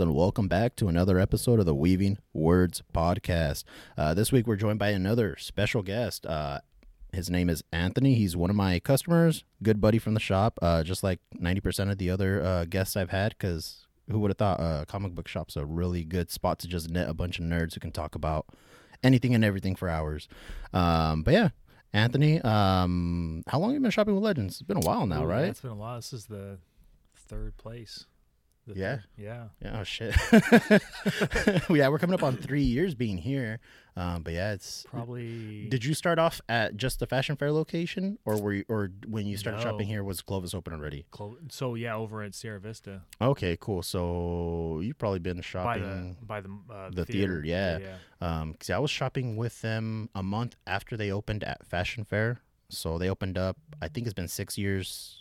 friends, and welcome back to another episode of the Weaving Words podcast. Uh, this week, we're joined by another special guest. Uh, his name is Anthony. He's one of my customers, good buddy from the shop, uh, just like 90% of the other uh, guests I've had, because who would have thought a comic book shop's a really good spot to just net a bunch of nerds who can talk about anything and everything for hours. Um, but yeah, Anthony, um, how long have you been shopping with Legends? It's been a while now, Ooh, yeah, right? It's been a while. This is the third place. Yeah. third- yeah. Yeah, oh shit. yeah, we're coming up on three years being here. Um, but yeah, it's Probably. Did you start off at just the fashion fair location, or were you, or when you started shopping here was Clovis open already? Clo- so yeah, over at Sierra Vista Okay, cool. So you've probably been shopping by the by the uh, the theater, yeah. yeah. Um, cause I was shopping with them a month after they opened at Fashion Fair. So they opened up. I think it's been six years.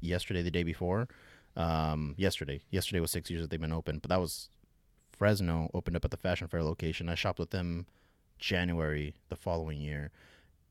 Yesterday, the day before. Um, yesterday, yesterday was six years that they've been open. But that was Fresno opened up at the Fashion Fair location. I shopped with them January the following year,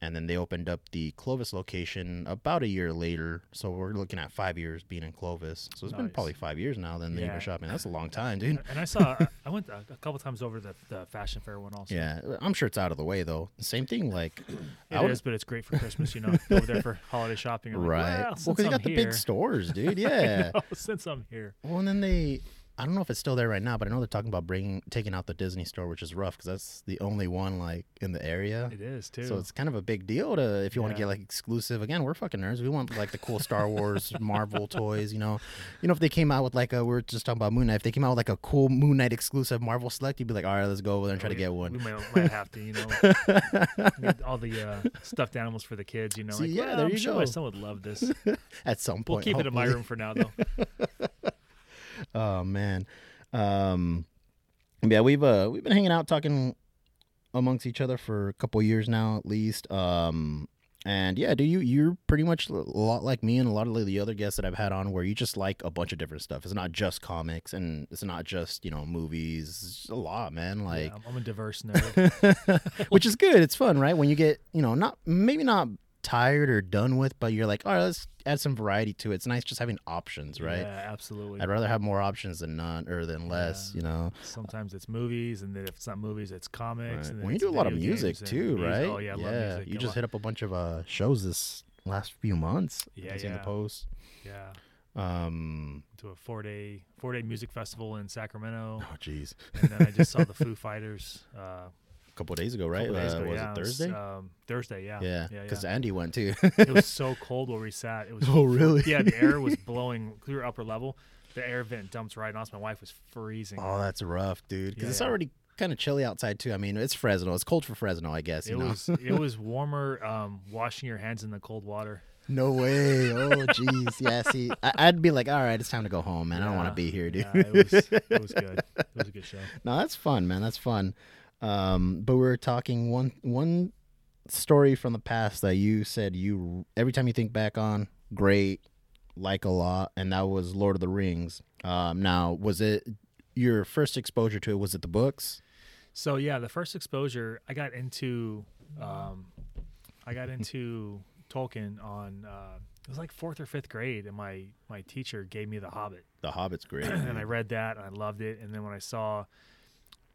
and then they opened up the Clovis location about a year later. So we're looking at five years being in Clovis. So it's been probably five years now. Then Yeah. been shopping. That's a long time, dude. And I saw. I went a, couple times over the the fashion fair one also. Yeah, I'm sure it's out of the way though. Same thing, like It I would- is, but it's great for Christmas. You know, over there for holiday shopping. Like, right? Well, Well, because you I'm got the here, big stores, dude. Yeah. know, since I'm here. well, and then they, I don't know if it's still there right now, but I know they're talking about bringing taking out the Disney store, which is rough because that's the only one like in the area. It is too. So it's kind of a big deal to if you want to get like exclusive. Again, we're fucking nerds. We want like the cool Star Wars, Marvel toys. You know, you know if they came out with like a we are just talking about Moon Knight. If they came out with like a cool Moon Knight exclusive Marvel select, you'd be like, all right, let's go over there and try to we, get We one. might, might have to, you know, all the uh, stuffed animals for the kids. You know, See, like, yeah, well, there I'm you sure go. my son would love this. At some point, We'll keep it in my room for now, though. Oh man. Um yeah, we've uh we've been hanging out talking amongst each other for a couple years now at least. Um and yeah, do you you're pretty much a lot like me and a lot of the other guests that I've had on where you just like a bunch of different stuff. It's not just comics and it's not just, you know, movies. It's a lot, man. Like yeah, I'm- I'm a diverse nerd. which is good. It's fun, right? When you get, you know, not maybe not tired or done with, but you're like, all right, let's add some variety to it. It's nice just having options, right? Yeah, absolutely. I'd rather have more options than none or than less, Yeah. you know. Sometimes it's movies, and then if it's not movies, it's comics. Right. And then Well, you do a lot of music too, music. right? Oh yeah, I love music. You just hit up a bunch of uh, shows this last few months. Yeah, I've seen the yeah. posts. yeah Um, to a four day four day music festival in Sacramento, oh, jeez, and then I just saw the Foo Fighters. Uh, a couple days ago, right? days uh, was yeah, it Thursday? um, Thursday, yeah, yeah, yeah, because yeah. Andy went too. it was so cold where we sat. It was oh, really? yeah, the air was blowing clear upper level. The air vent dumped right on us. My wife was freezing. Oh, that's rough, dude. Because Yeah, it's yeah. already kind of chilly outside too. I mean, it's Fresno. It's cold for Fresno, I guess. You it know? was it was warmer um, washing your hands in the cold water. no way. Oh, jeez. Yeah. See, I- I'd be like, all right, it's time to go home, man. I don't want to be here, dude. Yeah, it was it was good. It was a good show. No, that's fun, man. That's fun. Um, but we were talking one one story from the past that you said you every time you think back on, great, like a lot, and that was Lord of the Rings. Um, now was it your first exposure to it? Was it the books? So yeah, the first exposure I got into, um, I got into Tolkien on uh, it was like fourth or fifth grade, and my my teacher gave me The Hobbit, The Hobbit's great. and I read that and I loved it. And then when I saw,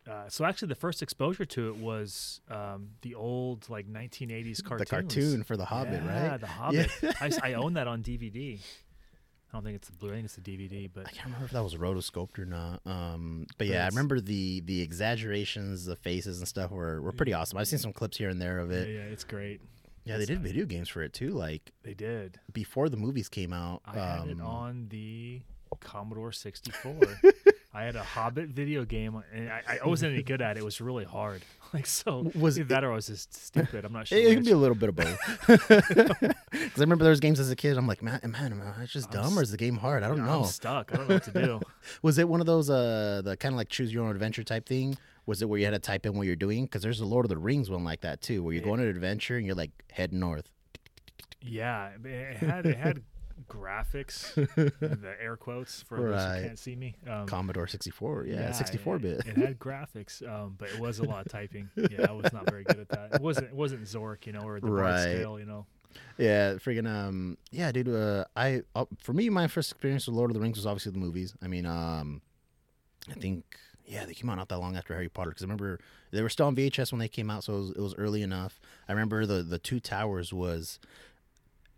uh, so actually the first exposure to it was um, the old like 1980s cartoons. the cartoon for the Hobbit, right? yeah, right? The Hobbit. I, s- I own that on DVD. I don't think it's the blue. I think it's the DVD, but I can't remember if that was rotoscoped or not. Um, but yeah, I remember the the exaggerations, the faces and stuff were, were pretty awesome. I've seen some clips here and there of it. yeah, it's great. Yeah, they It's did video games for it too. Like They did. before the movies came out. I had it um, on the Commodore 64. I had a Hobbit video game, and I, I wasn't any good at it. It was really hard. Like so, Was that or I was just stupid. I'm not sure. It, it could be a little bit of both. Because I remember there was games as a kid. I'm like, man, man, am I just I'm dumb or is the game hard? I don't know I'm stuck. I don't know what to do. Was it one of those uh the kind of like choose your own adventure type thing? Was it where you had to type in what you're doing? Because there's a Lord of the Rings one like that too, where you're Yeah. going on an adventure and you're like head north. Yeah, it it had it had graphics, the air quotes for those Right. who can't see me. Um, Commodore 64, yeah, it- 64 bit. It, had graphics, um, but it was a lot of typing. Yeah, I was not very good at that. It wasn't it wasn't Zork, you know, or the Right. scale, you know. Yeah, freaking um, yeah, dude. Uh, I uh, for me, my first experience with Lord of the Rings was obviously the movies. I mean, um, I think yeah, they came out not that long after Harry Potter because I remember they were still on VHS when they came out, so it was, it was early enough. I remember the the Two Towers was.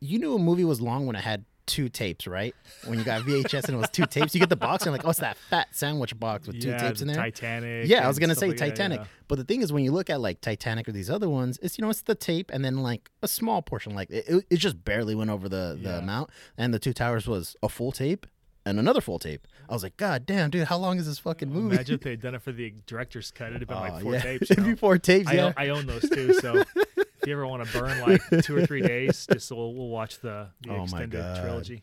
You knew a movie was long when it had two tapes, right? When you got VHS and it was two tapes, you get the box and like, oh, it's that fat sandwich box with two Yeah, tapes in the there. Titanic. Yeah, I was gonna say like that, Titanic, yeah. but the thing is, when you look at like Titanic or these other ones, it's you know it's the tape and then like a small portion, like it, it, just barely went over the the Yeah. amount. And the Two Towers was a full tape and another full tape. I was like, God damn, dude, how long is this fucking movie? Imagine if they'd done it for the director's cut. It'd have been Oh, like four yeah. tapes. you It'd be four tapes. I, yeah, own, I own those too. So if you ever want to burn like two or three days, just we'll, we'll watch the, the Oh my extended God. trilogy.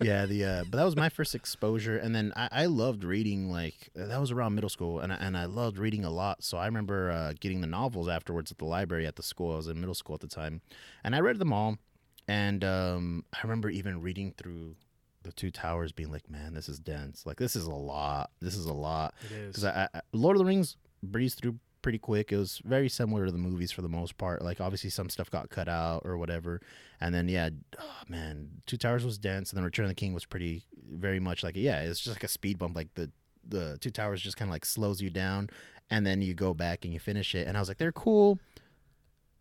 yeah, the uh, but that was my first exposure, and then I, I loved reading. Like that was around middle school, and I, and I loved reading a lot. So I remember uh, getting the novels afterwards at the library at the school. I was in middle school at the time, and I read them all. And um, I remember even reading through the Two Towers, being like, "Man, this is dense. Like this is a lot. This is a lot." It is. Because I, I, Lord of the Rings breezed through pretty quick. It was very similar to the movies for the most part. Like obviously some stuff got cut out or whatever. And then yeah, oh, man, Two Towers was dense, and then Return of the King was pretty very much like yeah, it's just like a speed bump. Like the the Two Towers just kind of like slows you down, and then you go back and you finish it. And I was like, they're cool.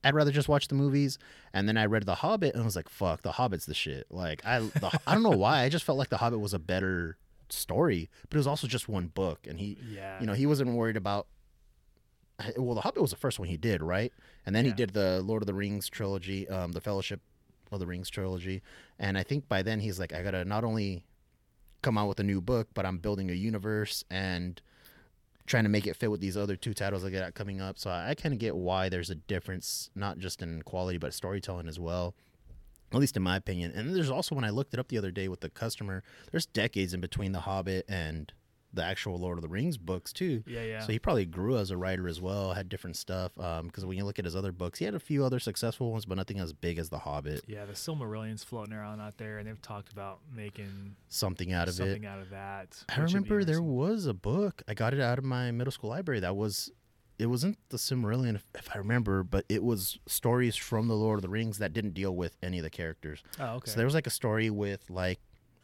I'd rather just watch the movies. And then I read The Hobbit and I was like, fuck, The Hobbit's the shit. Like I the, I don't know why. I just felt like The Hobbit was a better story, but it was also just one book and he yeah. you know, he wasn't worried about well, The Hobbit was the first one he did, right? And then he did the Lord of the Rings trilogy, um, the Fellowship of the Rings trilogy. And I think by then he's like, I gotta not only come out with a new book, but I'm building a universe and trying to make it fit with these other two titles I got coming up. So I, I kind of get why there's a difference, not just in quality, but storytelling as well. At least in my opinion. And there's also when I looked it up the other day with the customer, there's decades in between The Hobbit and the actual Lord of the Rings books too. yeah, yeah. So he probably grew as a writer as well, had different stuff. Um, because when you look at his other books, he had a few other successful ones, but nothing as big as The Hobbit. yeah, the Silmarillion's floating around out there, and they've talked about making Something out of something it. Something out of that. I which would be remember there was a book. I got it out of my middle school library. That was, it wasn't the Silmarillion, if, if I remember, but it was stories from the Lord of the Rings that didn't deal with any of the characters. Oh, okay. So there was like a story with like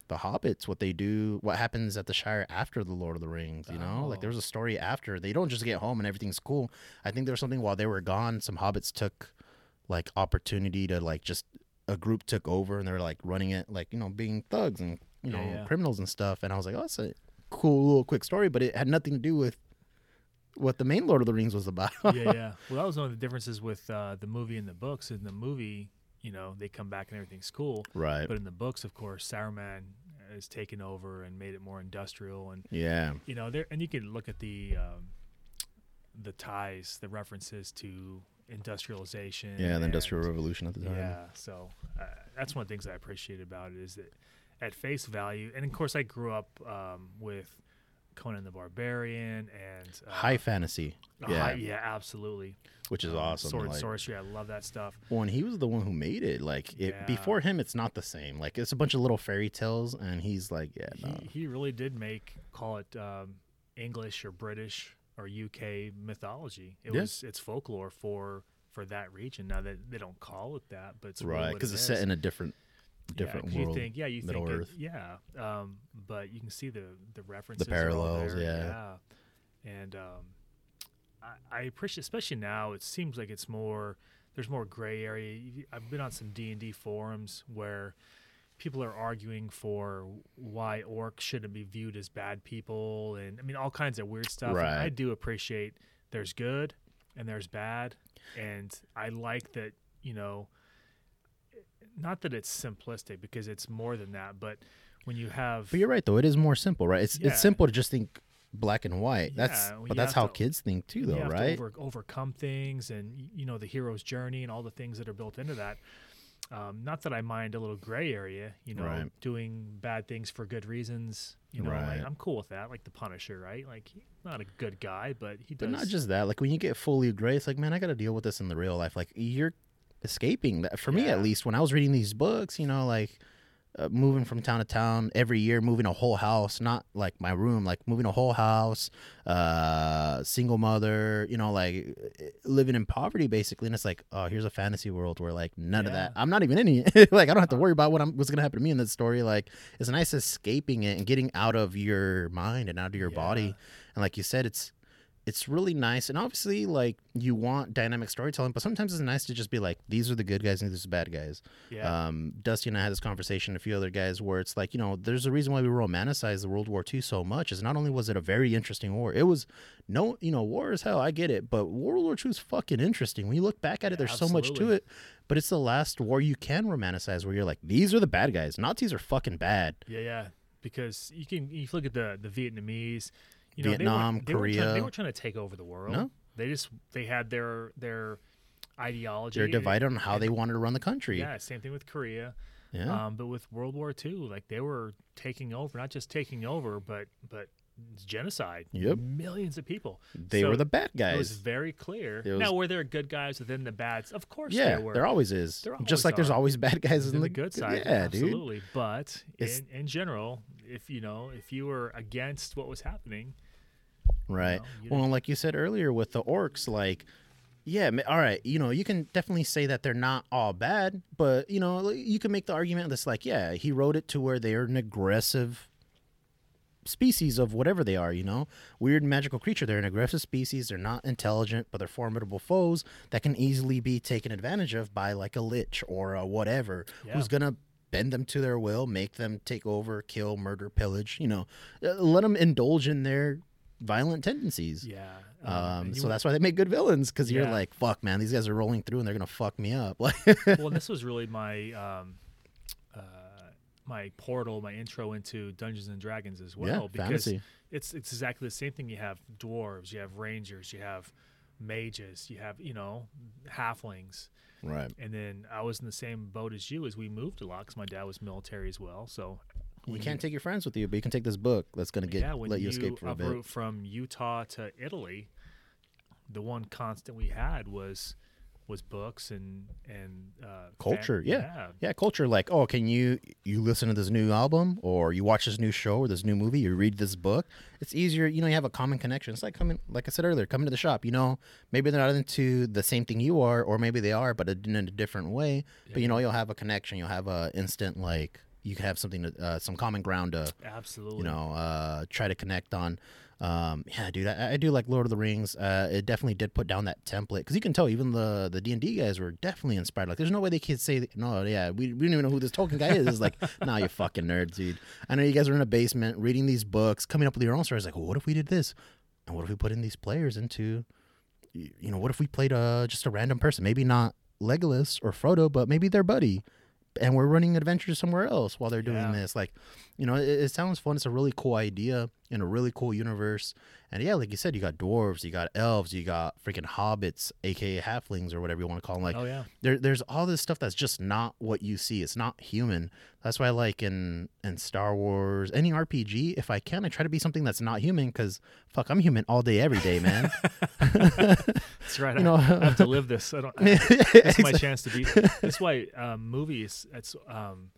the hobbits, what they do, what happens at the Shire after the Lord of the Rings. You know, like Oh. there was a story after. They don't just get home and everything's cool. I think there was something while they were gone. Some hobbits took like opportunity to like just a group took over and they're like running it, like you know, being thugs and you Yeah, know yeah. criminals and stuff. And I was like, oh, that's a cool little quick story, but it had nothing to do with what the main Lord of the Rings was about. yeah, yeah. Well, that was one of the differences with uh, the movie and the books. In the movie, you know, they come back and everything's cool. right. But in the books, of course, Saruman has taken over and made it more industrial, and Yeah. you know, there and you can look at the um, the ties, the references to industrialization. Yeah, the and- Industrial Revolution at the time. Yeah, so uh, that's one of the things I appreciate about it is that at face value, and of course, I grew up um, with Conan the Barbarian and uh, High fantasy. Yeah. high- yeah, absolutely. which is Um, awesome. Sword and like- sorcery, I love that stuff. Well, and he was the one who made it. Like it, Yeah. before him, it's not the same. Like it's a bunch of little fairy tales, and he's like, yeah, no. He, he really did make call it um, English or British or UK mythology. It Yeah. was it's folklore for for that region. Now that they don't call it that, but it's right because it it's set in a different, different 'cause world. You think, yeah, you Middle think, it- Earth. yeah, um, but you can see the the references, the parallels, yeah. yeah. and um, I, I appreciate, especially now. It seems like it's more. There's more gray area. I've been on some D and D forums where people are arguing for why orcs shouldn't be viewed as bad people, and I mean all kinds of weird stuff. And I do appreciate there's good and there's bad, and I like that. You know, not that it's simplistic because it's more than that, but when you have But you're right though; it is more simple, right? It's Yeah. it's simple to just think black and white. that's well, but that's how to- kids think too, you though, have right? to over, overcome things and you know the hero's journey and all the things that are built into that. Um, not that I mind a little gray area, you know, Right. doing bad things for good reasons. You know, like, I'm cool with that. Like the Punisher, right? Like not a good guy, but he But does. not just that. Like when you get fully gray, it's like, man, I got to deal with this in the real life. Like you're escaping that. For me, Yeah. at least, when I was reading these books, you know, like uh, moving from town to town every year, moving a whole house, not like my room, like moving a whole house, uh, single mother, you know, like uh, living in poverty basically. And it's like, oh, here's a fantasy world where like none of that. I'm not even in it. like I don't have to worry about what I'm what's gonna happen to me in this story. Like it's nice escaping it and getting out of your mind and out of your body. And like you said, it's it's really nice. And obviously, like you want dynamic storytelling, but sometimes it's nice to just be like, these are the good guys and these are the bad guys. Yeah. Um, Dusty and I had this conversation, a few other guys, where it's like, you know, there's a reason why we romanticize the World War II so much. Is not only was it a very interesting war, it was no, you know, war is hell. I get it, but World War II is fucking interesting. When you look back at it, Yeah, there's so much to it. But it's the last war you can romanticize, where you're like, these are the bad guys. Nazis are fucking bad. Yeah, yeah. Because you can you look at the the Vietnamese, you know, Vietnam, they weren't, they weren't trying, they weren't trying to take over the world. No. They just they had their their ideology. They're divided on how and- they wanted to run the country. Yeah, same thing with Korea. Yeah. Um, but with World War II, like they were taking over, not just taking over, but but genocide. Yep. Millions of people. they so were the bad guys. It was very clear. Was- now, were there good guys within the bads? Of course, Yeah, there were. there always is. There Just always like there's always bad guys in in the good side. Yeah, dude. absolutely. But in, in general, if you know, if you were against what was happening, Right. know, you well, like you said earlier with the orcs, like, yeah, all right, you know, you can definitely say that they're not all bad, but you know, you can make the argument that's like, yeah, he wrote it to where they're an aggressive species of whatever they are, you know, weird magical creature. They're an aggressive species. They're not intelligent, but they're formidable foes that can easily be taken advantage of by like a lich or a whatever Yeah. who's gonna bend them to their will, make them take over, kill, murder, pillage. You know, Uh, let them indulge in their violent tendencies. yeah. Um, and so that's why they make good villains because you're like, fuck, man, these guys are rolling through and they're gonna fuck me up. Well, this was really my um, uh, my portal, my intro into Dungeons and Dragons as well, yeah, because fantasy. it's it's exactly the same thing. You have dwarves, you have rangers, you have mages, you have you know halflings, Right. and then I was in the same boat as you as we moved a lot because my dad was military as well. So You when can't take your friends with you, but you can take this book that's gonna get yeah, let you, you escape for a bit. from Utah to Italy, the one constant we had was was books and and uh, Culture, yeah. Yeah, culture. Like, oh, can you you listen to this new album, or you watch this new show, or this new movie, you read this book? It's easier. You know, you have a common connection. It's like coming, like I said earlier, coming to the shop. You know, maybe they're not into the same thing you are, or maybe they are, but in a different way. But you know, you'll have a connection. You'll have a instant like you have something to uh, some common ground to Absolutely. you know uh, try to connect on. Um, yeah, dude, I, I do like Lord of the Rings. Uh, it definitely did put down that template because you can tell even the the D and D guys were definitely inspired. Like, there's no way they could say, no, yeah, we, we don't even know who this Tolkien guy is. It's like, nah, you fucking nerds, dude. I know you guys are in a basement reading these books, coming up with your own stories. Like, well, what if we did this? And what if we put in these players into, you know, what if we played uh just a random person? Maybe not Legolas or Frodo, but maybe their buddy. And we're running adventures somewhere else while they're doing Yeah. this. Like, you know, it, it sounds fun. It's a really cool idea in a really cool universe. And yeah, like you said, you got dwarves, you got elves, you got freaking hobbits, aka halflings or whatever you want to call them. Like, oh yeah. there, there's all this stuff that's just not what you see. It's not human. That's why like in in Star Wars, any RPG, if I can, I try to be something that's not human because fuck, I'm human all day, every day, man. That's right. You I, know- I have to live this. I don't. It's my chance to be. That's why um, movies. That's um,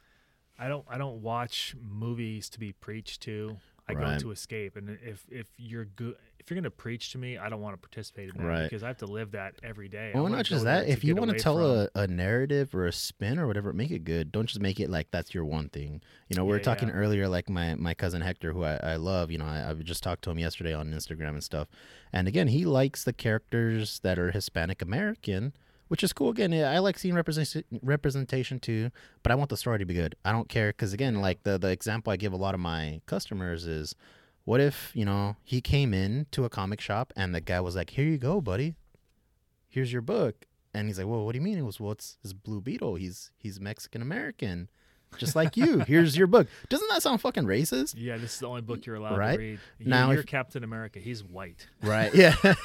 I don't. I don't watch movies to be preached to. I Right. go to escape. And if if you're good, if you're gonna preach to me, I don't want to participate in that Right. because I have to live that every day. Well, not just that. If you want to tell from- a, a narrative or a spin or whatever, make it good. Don't just make it like that's your one thing. You know, we were talking yeah. earlier, like my, my cousin Hector, who I, I love. You know, I, I just talked to him yesterday on Instagram and stuff. And again, he likes the characters that are Hispanic American, which is cool. Again, I like seeing representation representation too, but I want the story to be good. I don't care because again, like the the example I give a lot of my customers is. What if, you know, he came in to a comic shop and the guy was like, Here you go, buddy here's your book. And he's like, well, what do you mean? It was, well, it's, it's Blue Beetle. He's he's Mexican American, just like you. Here's your book. Doesn't that sound fucking racist? Yeah, this is the only book you're allowed Right? to read. You, Now you're if- Captain America. He's white. Right. Yeah.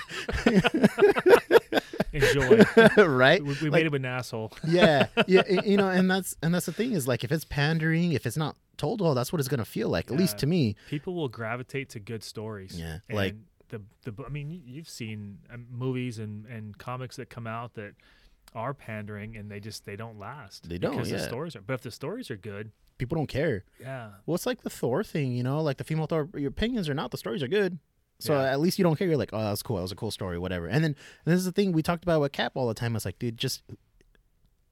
Enjoy. right. we we Like- made him an asshole. yeah. Yeah. You know, and that's and that's the thing is like if it's pandering, if it's not told well, that's what it's gonna feel like. At least to me. People will gravitate to good stories. Yeah, And like- the the I mean, you- you've seen um, movies and and comics that come out that are pandering and they just they don't last. They don't, because the yeah. stories are. But if the stories are good, People don't care. yeah, Well, it's like the Thor thing, you know, like the female Thor. Your opinions are not. The stories are good. So Yeah. at least you don't care. You're like, oh, that was cool. That was a cool story, whatever. And then and this is the thing we talked about with Cap all the time. It's like, dude, just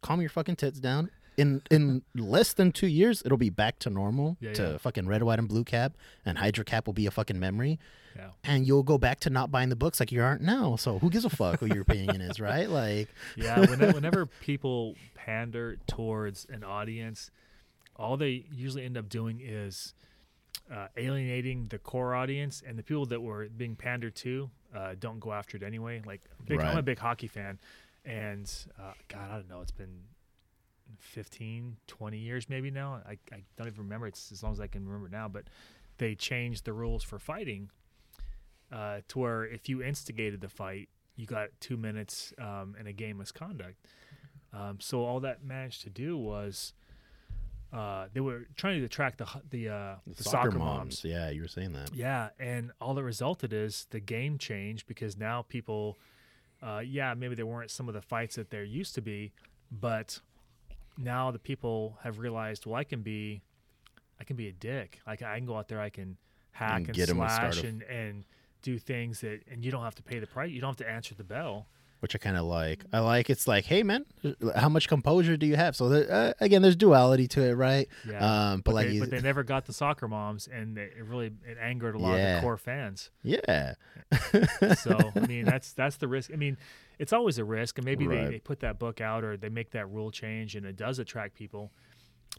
calm your fucking tits down. In in less than two years, it'll be back to normal Yeah, to yeah. fucking red, white, and blue cap, and Hydra cap will be a fucking memory, Yeah. and you'll go back to not buying the books like you aren't now. So who gives a fuck what your opinion is, right? Like, Yeah. Whenever, whenever people pander towards an audience, all they usually end up doing is uh, alienating the core audience, and the people that were being pandered to uh, don't go after it anyway. Like, big, I'm a big hockey fan, and uh, God, I don't know, it's been 15, 20 years maybe now. I, I don't even remember. It's as long as I can remember now, but they changed the rules for fighting uh, to where if you instigated the fight, you got two minutes um, in a game misconduct. Um, so all that managed to do was uh, they were trying to attract the the, uh, the soccer, moms. Yeah, you were saying that. Yeah, and all that resulted is the game changed because now people, uh, yeah, maybe there weren't some of the fights that there used to be, but now the people have realized, well, I can be, I can be a dick. Like I can go out there, I can hack And and, slash and and do things that, and you don't have to pay the price. You don't have to answer the bell. Which I kind of like. I like it's like, hey man, how much composure do you have? So there, uh, again, there's duality to it, right? Yeah, Um, but, but, like, they, but they never got the soccer moms, and it it really it angered a lot of the core fans. yeah, So I mean, that's that's the risk. I mean, it's always a risk, and maybe Right. they, they put that book out or they make that rule change, and it does attract people.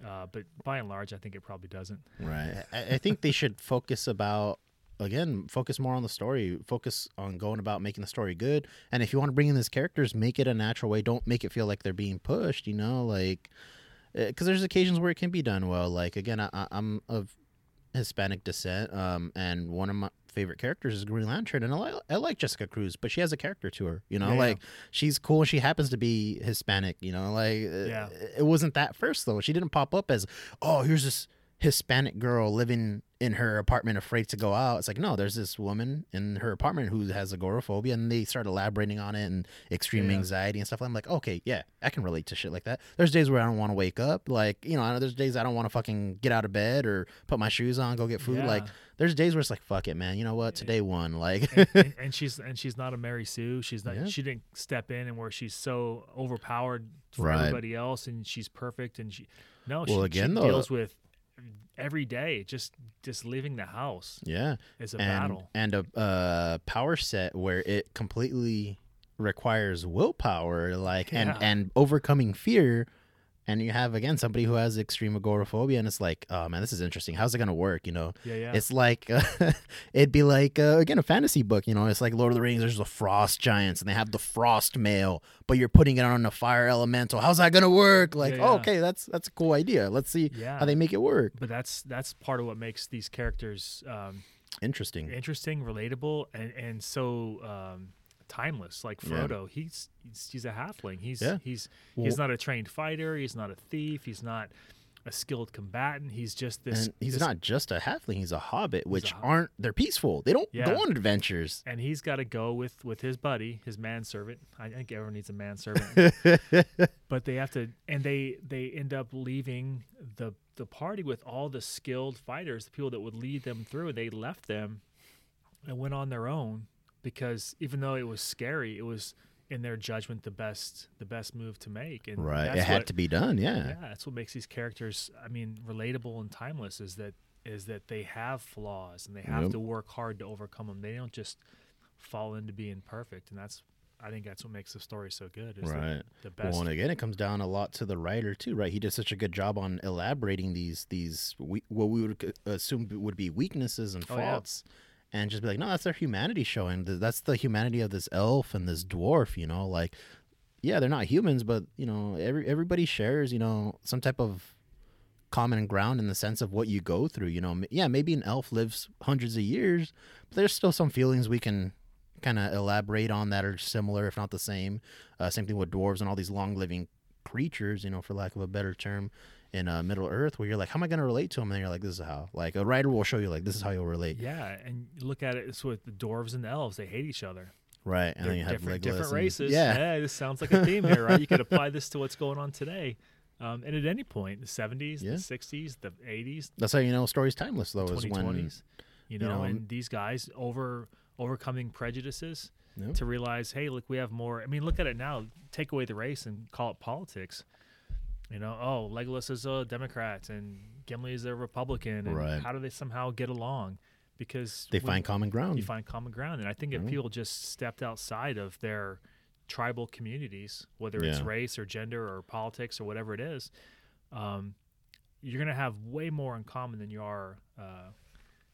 Uh, but by and large, I think it probably doesn't. right. I, I think they should focus about again, focus more on the story. Focus on going about making the story good. And if you want to bring in these characters, make it a natural way. Don't make it feel like they're being pushed. You know, like because there's occasions where it can be done well. Like again, I, I'm of Hispanic descent, um, and one of my favorite characters is Green Lantern, and I like, I like Jessica Cruz, but she has a character to her. You know, Yeah, yeah. like she's cool. She happens to be Hispanic. You know, like uh, Yeah. it wasn't that first though. She didn't pop up as oh, here's this Hispanic girl living in her apartment afraid to go out. It's like, no, there's this woman in her apartment who has agoraphobia and they start elaborating on it and extreme Yeah. anxiety and stuff. I'm like, okay, yeah, I can relate to shit like that. There's days where I don't want to wake up. Like, you know, I know there's days I don't want to fucking get out of bed or put my shoes on, go get food. Like, there's days where it's like, fuck it, man. You know what? Today won. Like, and, and, and she's and she's not a Mary Sue. She's not. Yeah. She didn't step in and where she's so overpowered for Right. everybody else, and she's perfect. And she no. Well, she, again, she though- deals with every day. Just just leaving the house yeah. is a and, battle. and a uh, power set where it completely requires willpower like and Yeah. and overcoming fear and you have again somebody who has extreme agoraphobia and it's like oh man this is interesting. How's it gonna work? You know? Yeah, yeah. it's like it'd be like uh, again a fantasy book you know? It's like lord of the rings there's the frost giants and they have the frost mail but you're putting it on a fire elemental. How's that gonna work? Like Yeah, oh, okay that's that's a cool idea. Let's see yeah. how they make it work. But that's that's part of what makes these characters um, interesting. interesting, relatable, and and so um, timeless. Like Yeah. Frodo, he's, he's he's a halfling. He's Yeah. he's Well- he's not a trained fighter. He's not a thief. He's not a skilled combatant. He's just this. and he's this- not just a halfling; he's a hobbit, which hob- aren't they're peaceful. They don't Yeah. go on adventures. and he's got to go with with his buddy, his manservant. I think everyone needs a manservant, but they have to, and they they end up leaving the the party with all the skilled fighters, the people that would lead them through. They left them and went on their own because even though it was scary, it was in their judgment the best the best move to make. And right, it had what- to be done. Yeah. yeah, that's what makes these characters, I mean, relatable and timeless. Is that is that they have flaws and they have Yep. to work hard to overcome them. They don't just fall into being perfect, and that's I think that's what makes the story so good. Is Right. that the best. Well, and again, it comes down a lot to the writer too, right? He did such a good job on elaborating these these we, what we would assume would be weaknesses and Oh, yeah. And just be like, no, that's their humanity showing. That's the humanity of this elf and this dwarf. You know, like, yeah, they're not humans, but you know, every everybody shares, you know, some type of common ground in the sense of what you go through. You know, yeah, maybe an elf lives hundreds of years, but there's still some feelings we can kind of elaborate on that are similar, if not the same. Uh, same thing with dwarves and all these long living creatures, you know, for lack of a better term, in uh, Middle Earth, where you're like, how am I going to relate to them? And you're like, this is how. Like a writer will show you, like, this is how you'll relate. yeah, and look at it. It's with the dwarves and the elves. They hate each other. Right. And They're then you have different, different races. Yeah. Hey, this sounds like a theme here, right? You could apply this to what's going on today. Um, and at any point, the 70s, Yeah. the 60s, the 80s, That's how you know story's timeless, though, is when 2020s. You You know, know, and these guys over overcoming prejudices to realize, hey, look, we have more. I mean, look at it now. Take away the race and call it politics. You know, oh, Legolas is a Democrat and Gimli is a Republican, and Right. how do they somehow get along? Because They find common ground. you find common ground, and I think if Mhm. people just stepped outside of their tribal communities, whether it's race or gender or politics or whatever it is, um, you're gonna have way more in common than you are uh,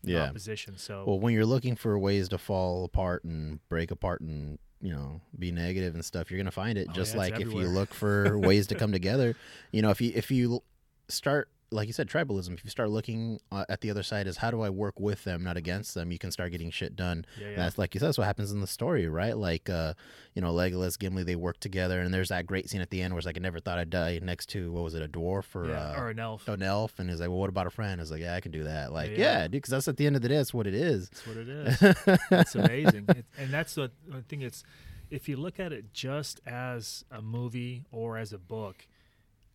yeah. opposition. So Well, when you're looking for ways to fall apart and break apart and you know be negative and stuff, you're gonna find it. Oh, Just yeah, like if you look for ways to come together, you know, if you if you start like you said tribalism, if you start looking uh, at the other side as how do I work with them, not against them, you can start getting shit done. yeah, yeah. That's like you said, that's what happens in the story, right? Like, uh, you know, Legolas, Gimli, they work together, and there's that great scene at the end where it's like, I never thought I'd die next to what was it, a dwarf or yeah, uh, or an elf. an elf, and he's like, well, what about a friend? It's like, yeah, I can do that. Like, Yeah. dude, because that's at the end of the day, that's what it is. That's what it is. it's amazing, it, and that's what I think. It's if you look at it just as a movie or as a book,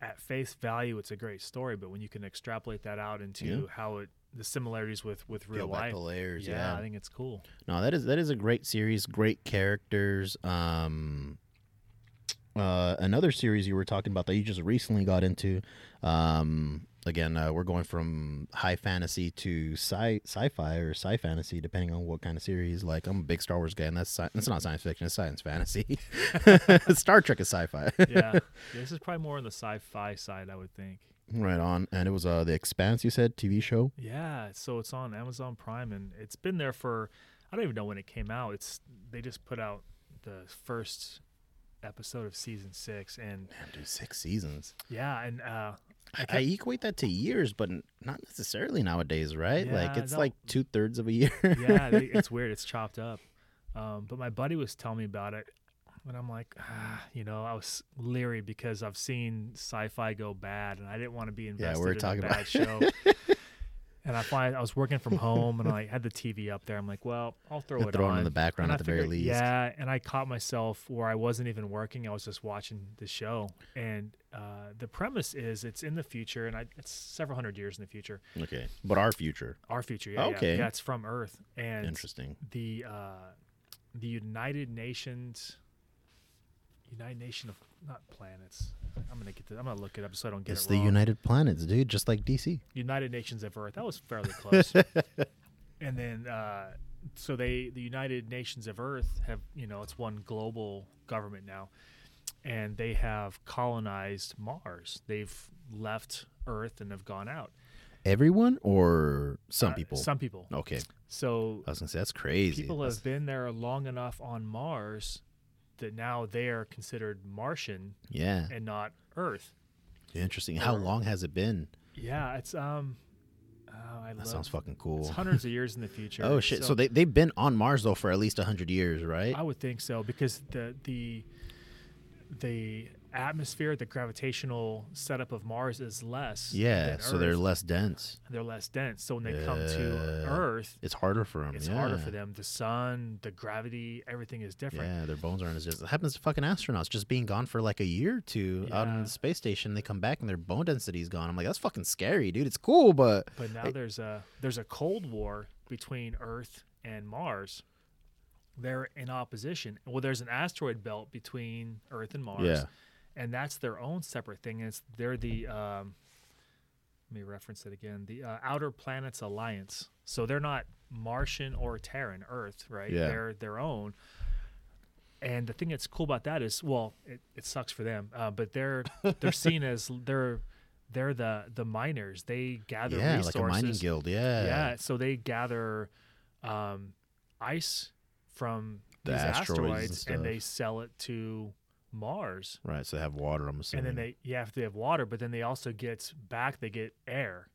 at face value, it's a great story. But when you can extrapolate that out into Yeah. how it the similarities with with real life, layers, yeah, yeah. I think it's cool. No, that is that is a great series, great characters. Um, uh, another series you were talking about that you just recently got into. Um, again, uh, we're going from high fantasy to sci sci-fi or sci fantasy, depending on what kind of series. Like, I'm a big Star Wars guy, and that's sci- it's not science fiction; it's science fantasy. Star Trek is sci-fi. Yeah, this is probably more on the sci-fi side, I would think. right on. And it was uh, the Expanse. You said TV show. Yeah, so it's on Amazon Prime, and it's been there for I don't even know when it came out. It's they just put out the first episode of season six, and Man, dude, six seasons. yeah, and uh, I, I equate that to years, but not necessarily nowadays, right? like it's like two thirds of a year. yeah, it's weird. It's chopped up. Um, but my buddy was telling me about it, and I'm like, ah, you know, I was leery because I've seen sci-fi go bad, and I didn't want to be invested were in talking a about- show. and I find I was working from home, and I had the TV up there. I'm like, well, I'll throw it throw on it in the background And at I the very least. Yeah, and I caught myself where I wasn't even working; I was just watching the show. And uh, the premise is it's in the future, and I, it's several hundred years in the future. Okay, but our future. Our future, yeah, yeah. Okay. yeah, it's from Earth, and Interesting. the uh, the United Nations, United Nation of not planets. I'm gonna get. The, I'm gonna look it up so I don't get It's it It's the. United Planets, dude, just like DC. United Nations of Earth. That was fairly close. and then, uh, so they, the United Nations of Earth, have you know, it's one global government now, and they have colonized Mars. They've left Earth and have gone out. Everyone or some Uh, people? Some people. Okay, So I was gonna say that's crazy. people That's- have been there long enough on Mars that now they are considered Martian yeah, and not Earth. interesting. How long has it been? Yeah, it's um. Oh, That love, sounds fucking It's cool. hundreds of years in the future. Oh shit! So, they they've been on Mars though for at least hundred years, right? I would think so because the the the atmosphere, the gravitational setup of Mars is less. yeah, so they're less dense. they're less dense. So when they come to Earth, It's harder for them. it's yeah. harder for them. The sun, the gravity, everything is different. Yeah, their bones aren't as just. It happens to fucking astronauts just being gone for like a year or two out in the space station. They come back and their bone density's gone. I'm like, that's fucking scary, dude. It's cool, but But now Hey. there's a there's a cold war between Earth and Mars. They're in opposition. Well, there's an asteroid belt between Earth and Mars. Yeah. And that's their own separate thing. It's they're the um, let me reference it again. The uh, Outer Planets Alliance. So they're not Martian or Terran, Earth, right? Yeah. They're their own. And the thing that's cool about that is, well, it, it sucks for them, uh, but they're they're seen as they're they're the the miners. They gather yeah, resources. like a mining guild. Yeah, Yeah, so they gather um, ice from The these asteroids and asteroids, and, they sell it to Mars. Right, so they have water. I'm assuming. And then they, yeah, if they have water, but then they also get back, they get air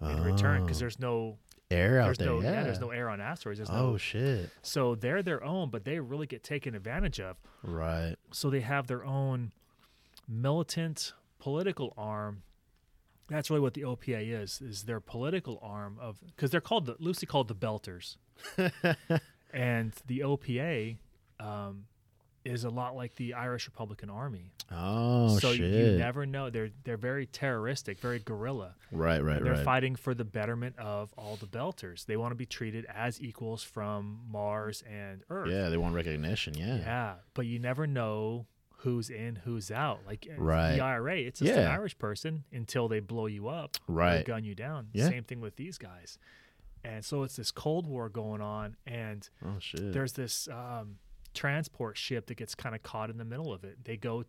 in return because Oh, there's no, air out there's there. no, yeah. there's no air on asteroids. There's oh no, shit! so they're their own, but they really get taken advantage of. Right. So they have their own militant political arm. That's really what the OPA is, is their political arm of, because they're called, the, loosely called the Belters. and the OPA, um, is a lot like the Irish Republican Army. Oh so shit! you never know. They're they're very terroristic, very guerrilla. right, right, And they're right. fighting for the betterment of all the Belters. They want to be treated as equals from Mars and Earth. yeah, they want recognition. Yeah. Yeah, but you never know who's in, who's out. Like uh, Right. the IRA, it's just an Irish person until they blow you up or Right. gun you down. Yeah. Same thing with these guys. And so it's this Cold War going on, and Oh shit. there's this um, transport ship that gets kind of caught in the middle of it. They go,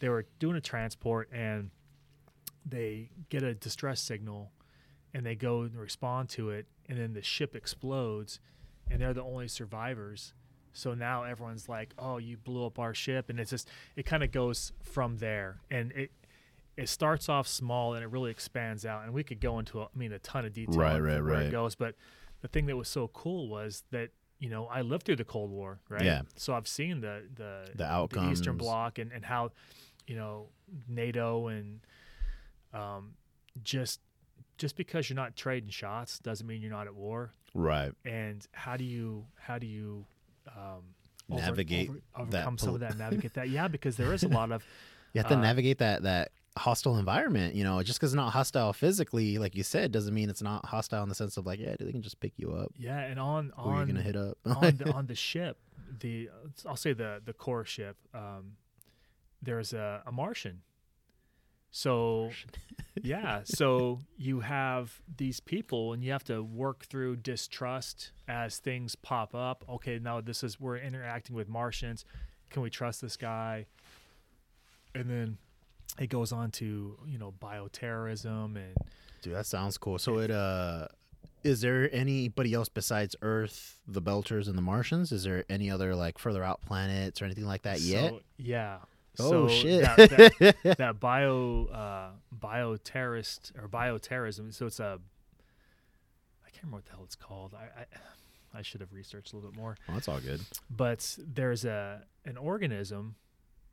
they were doing a transport, and they get a distress signal, and they go and respond to it, and then the ship explodes, and they're the only survivors. So now everyone's like, "Oh, you blew up our ship," and it's just it kind of goes from there, and it it starts off small and it really expands out. And we could go into, a, I mean, a ton of detail Right, right, where right. it goes, but the thing that was so cool was that you know I lived through the Cold War, right? Yeah. So I've seen the the The the. Eastern Bloc and and how you know NATO and um just just because you're not trading shots doesn't mean you're not at war. right. And how do you how do you um, Navigate over- that overcome some of that, navigate that? Yeah, because there is a lot of You have to Uh, navigate that that hostile environment. You know, just because it's not hostile physically, like you said, doesn't mean it's not hostile in the sense of like, yeah, they can just pick you up. yeah, and on Who are you on gonna hit up? on the, on the ship, the I'll say the the core ship, um, there's a, a Martian. So yeah, so you have these people, and you have to work through distrust as things pop up. Okay, now this is we're interacting with Martians. Can we trust this guy? And then it goes on to you know bioterrorism and Dude, that sounds cool. So it uh is there anybody else besides Earth, the Belters and the Martians? Is there any other like further out planets or anything like that yet? So, yeah. Oh So shit. That, that, that bio uh, bioterrorist or bioterrorism. So it's a I can't remember what the hell it's called. I I, I should have researched a little bit more. Well, that's all good. But there's a an organism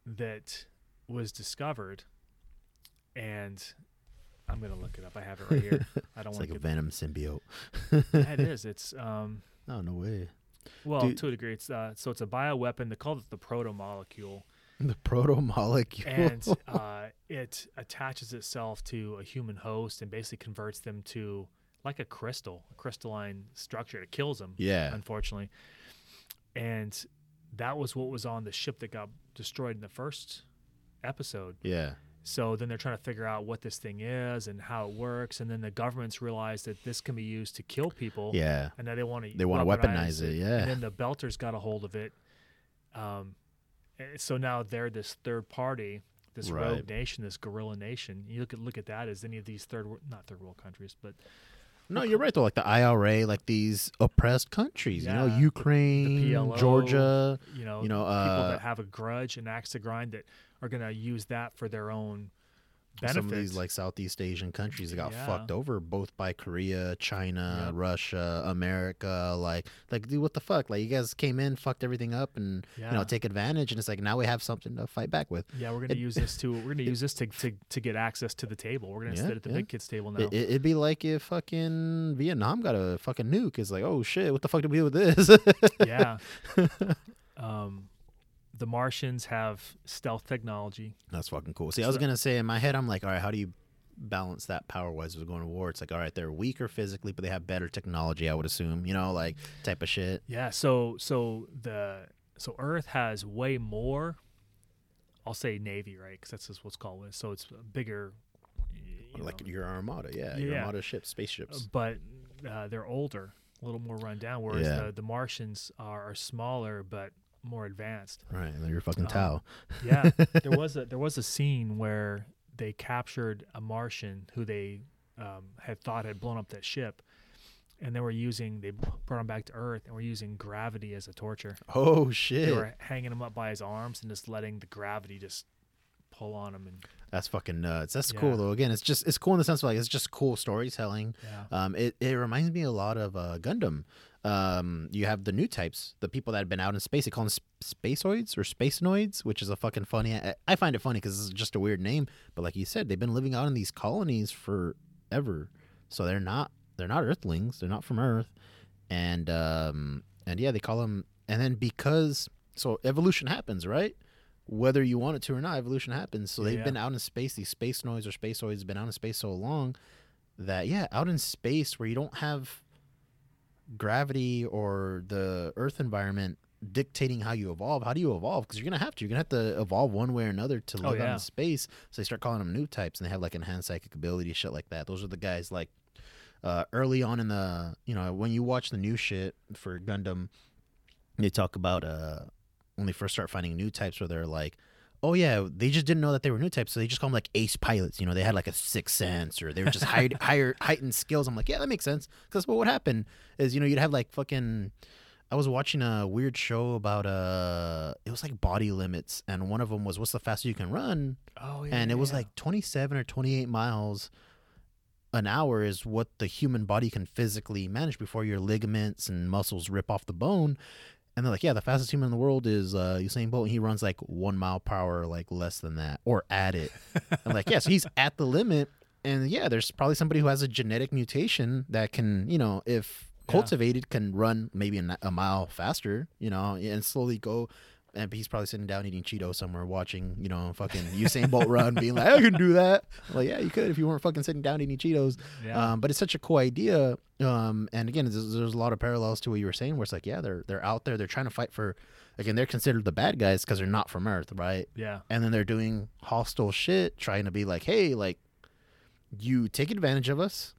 that was discovered, and I'm gonna look it up. I have it right here. I don't It's want like a venom symbiote. yeah, it is. It's um. Oh no way. Well, Dude. to a degree, it's uh, so it's a bioweapon. They call it the proto molecule. The proto molecule. and uh, it attaches itself to a human host and basically converts them to like a crystal, a crystalline structure. It kills them, yeah. unfortunately. And that was what was on the ship that got destroyed in the first episode. Yeah. So then they're trying to figure out what this thing is and how it works. And then the governments realize that this can be used to kill people. Yeah. And that they want to They wanna weaponize it, yeah. And then the Belters got a hold of it. Um, eh, so now they're this third party, this Right. rogue nation, this guerrilla nation. You look at look at that as any of these third not third world countries, but No, you're right though. Like the IRA, like these oppressed countries, you Yeah, know, the- the Ukraine, PLO, Georgia. you know, You know, people uh, that have a grudge and axe to grind that are going to use that for their own benefit. Some of these like Southeast Asian countries that got Yeah. fucked over both by Korea, China, Yep. Russia, America. Like, like, dude, what the fuck? Like, you guys came in, fucked everything up, and yeah. you know, take advantage. And it's like now we have something to fight back with. yeah, we're going to it- use this to we're going to use this to, to to get access to the table. We're going to Yeah, sit at the big kids table now. It, it'd be like if fucking Vietnam got a fucking nuke. It's like, oh shit, what the fuck do we do with this? yeah. um, the Martians have stealth technology. That's fucking cool. See, I was gonna say in my head, I'm like, all right, how do you balance that power wise with going to war? It's like, all right, they're weaker physically, but they have better technology. I would assume, you know, like type of shit. Yeah. So so the so Earth has way more. I'll say Navy, right? Because that's just what's called. So it's bigger. you like know, your armada, yeah, your armada ships, spaceships. but uh, they're older, a little more run down. Whereas Yeah. the, the Martians are, are smaller but more advanced. right, and you're fucking um, Tau. Yeah, there was a there was a scene where they captured a Martian who they um, had thought had blown up that ship, and they were using they brought him back to Earth and were using gravity as a torture. Oh shit! They were hanging him up by his arms and just letting the gravity just pull on him and that's fucking nuts. That's Yeah. cool though. Again, it's just it's cool in the sense of like it's just cool storytelling. yeah. Um, it, it reminds me a lot of uh, Gundam. Um, you have the new types, the people that have been out in space. They call them sp- spaceoids or spacenoids, which is a fucking funny. I, I find it funny because it's just a weird name. But like you said, they've been living out in these colonies forever, so they're not they're not Earthlings. They're not from Earth, and um, and yeah, they call them. And then because so evolution happens, right? Whether you want it to or not, evolution happens. So they've Yeah. been out in space. These spacenoids or spaceoids have been out in space so long that yeah, out in space where you don't have gravity or the Earth environment dictating how you evolve. How do you evolve? Because you're gonna have to. You're gonna have to evolve one way or another to Oh, live out yeah. in space. So they start calling them new types, and they have like enhanced psychic ability, shit like that. Those are the guys like uh, early on in the you know when you watch the new shit for Gundam, they talk about uh when they first start finding new types where they're like. Oh yeah, they just didn't know that they were new types, so they just call them like ace pilots. You know, they had like a sixth sense, or they were just higher, higher heightened skills. I'm like, yeah, that makes sense. Because what would happen is, you know, you'd have like fucking. I was watching a weird show about uh, it was like body limits, and one of them was what's the fastest you can run, Oh yeah. and it was yeah. like 27 or 28 miles an hour is what the human body can physically manage before your ligaments and muscles rip off the bone. And they're like, yeah, the fastest human in the world is uh, Usain Bolt. And he runs like one mile per hour, like less than that, or at it. I'm like, yeah, so he's at the limit. And yeah, there's probably somebody who has a genetic mutation that can, you know, if Yeah. cultivated, can run maybe a, a mile faster, you know, and slowly go. And he's probably sitting down eating Cheetos somewhere, watching, you know, fucking Usain Bolt run, being like, I can do that. Like, yeah, you could if you weren't fucking sitting down eating Cheetos. yeah. Um, but it's such a cool idea. Um, and again, there's, there's a lot of parallels to what you were saying, where it's like, yeah, they're they're out there, they're trying to fight for. Again, they're considered the bad guys because they're not from Earth, right? yeah. And then they're doing hostile shit, trying to be like, hey, like, you take advantage of us.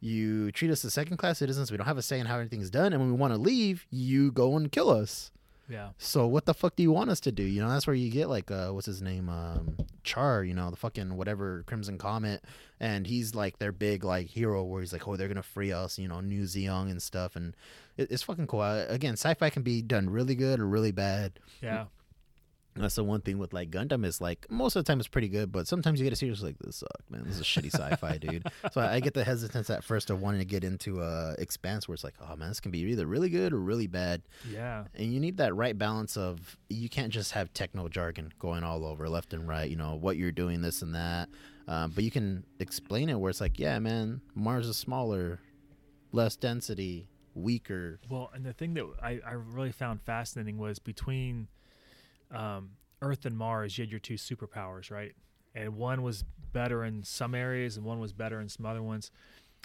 You treat us as second class citizens. We don't have a say in how everything's done. And when we want to leave, you go and kill us. Yeah. So what the fuck do you want us to do? You know, that's where you get like uh what's his name? Um Char, you know, the fucking whatever Crimson Comet and he's like their big like hero where he's like, "Oh, they're going to free us," you know, New Zeong and stuff and it, it's fucking cool. Uh, again, sci-fi can be done really good or really bad. Yeah. That's the one thing with like Gundam is like most of the time it's pretty good, but sometimes you get a series like this suck, man. This is a shitty sci-fi, dude. So I, I get the hesitance at first of wanting to get into uh Expanse where it's like, oh man, this can be either really good or really bad. Yeah. And you need that right balance of you can't just have techno jargon going all over left and right, you know, what you're doing, this and that. Um, but you can explain it where it's like, yeah, man, Mars is smaller, less density, weaker. Well, and the thing that I, I really found fascinating was between um, Earth and Mars, you had your two superpowers, right? And one was better in some areas, and one was better in some other ones.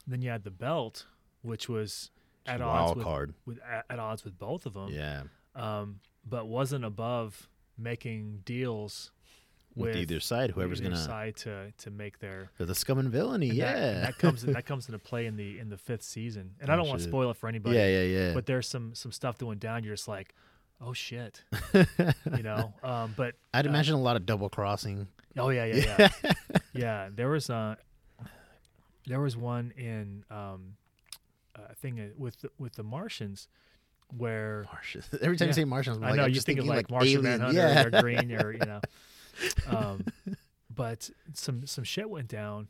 then you had the Belt, which was at odds Wild with, card. with at, at odds with both of them, Yeah. um, but wasn't above making deals With, with either side, whoever's either gonna side to to make their the scum and villainy, and yeah. that, that comes that comes into play in the in the fifth season. And I Oh, don't want to spoil it for anybody yeah, yeah, yeah. but there's some some stuff that went down. You're just like, oh shit, you know. Um, but I'd uh, imagine a lot of double crossing. oh yeah, yeah, yeah, yeah. There was uh there was one in um, I think uh, with the, with the Martians where Martians. Every time Yeah. you say Martians, I'm I like, know I'm you just think of thinking like, Martian alien. Manhunter, Yeah. they're green, or you know. Um, but some some shit went down,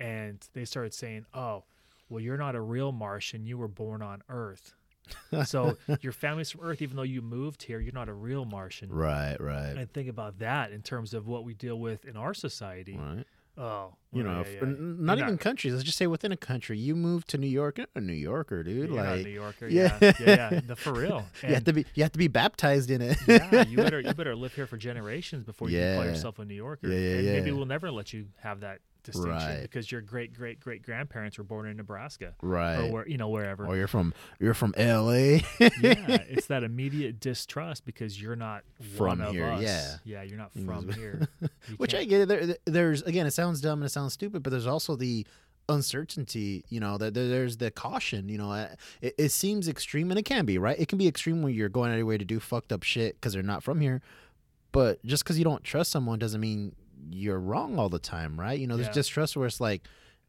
and they started saying, "Oh, well, you're not a real Martian. You were born on Earth." so your family's from Earth, even though you moved here, you're not a real Martian. right, right, And think about that in terms of what we deal with in our society. right. Oh, You know, yeah, yeah. n- You're not even countries. Let's just say within a country. You move to New York, you're a New Yorker, dude. You're not a like New Yorker. yeah. Yeah, yeah, yeah. The, for real. you have to be, you have to be baptized in it. yeah, you better you better live here for generations before you can call yourself a New Yorker. Yeah, yeah, and maybe we'll never let you have that distinction Right. because your great great great grandparents were born in Nebraska right. or where you know wherever. or you're from, you're from L.A. yeah, it's that immediate distrust because you're not From here, us. yeah. yeah, you're not from here. You Which I get. It. There, there's again, it sounds dumb and it sounds stupid, but there's also the uncertainty. You know, that there, there's the caution. You know, it, it seems extreme, and it can be right. It can be extreme when you're going out of your way to do fucked up shit because they're not from here. But just because you don't trust someone doesn't mean you're wrong all the time, right? You know, there's Yeah. distrust where it's like,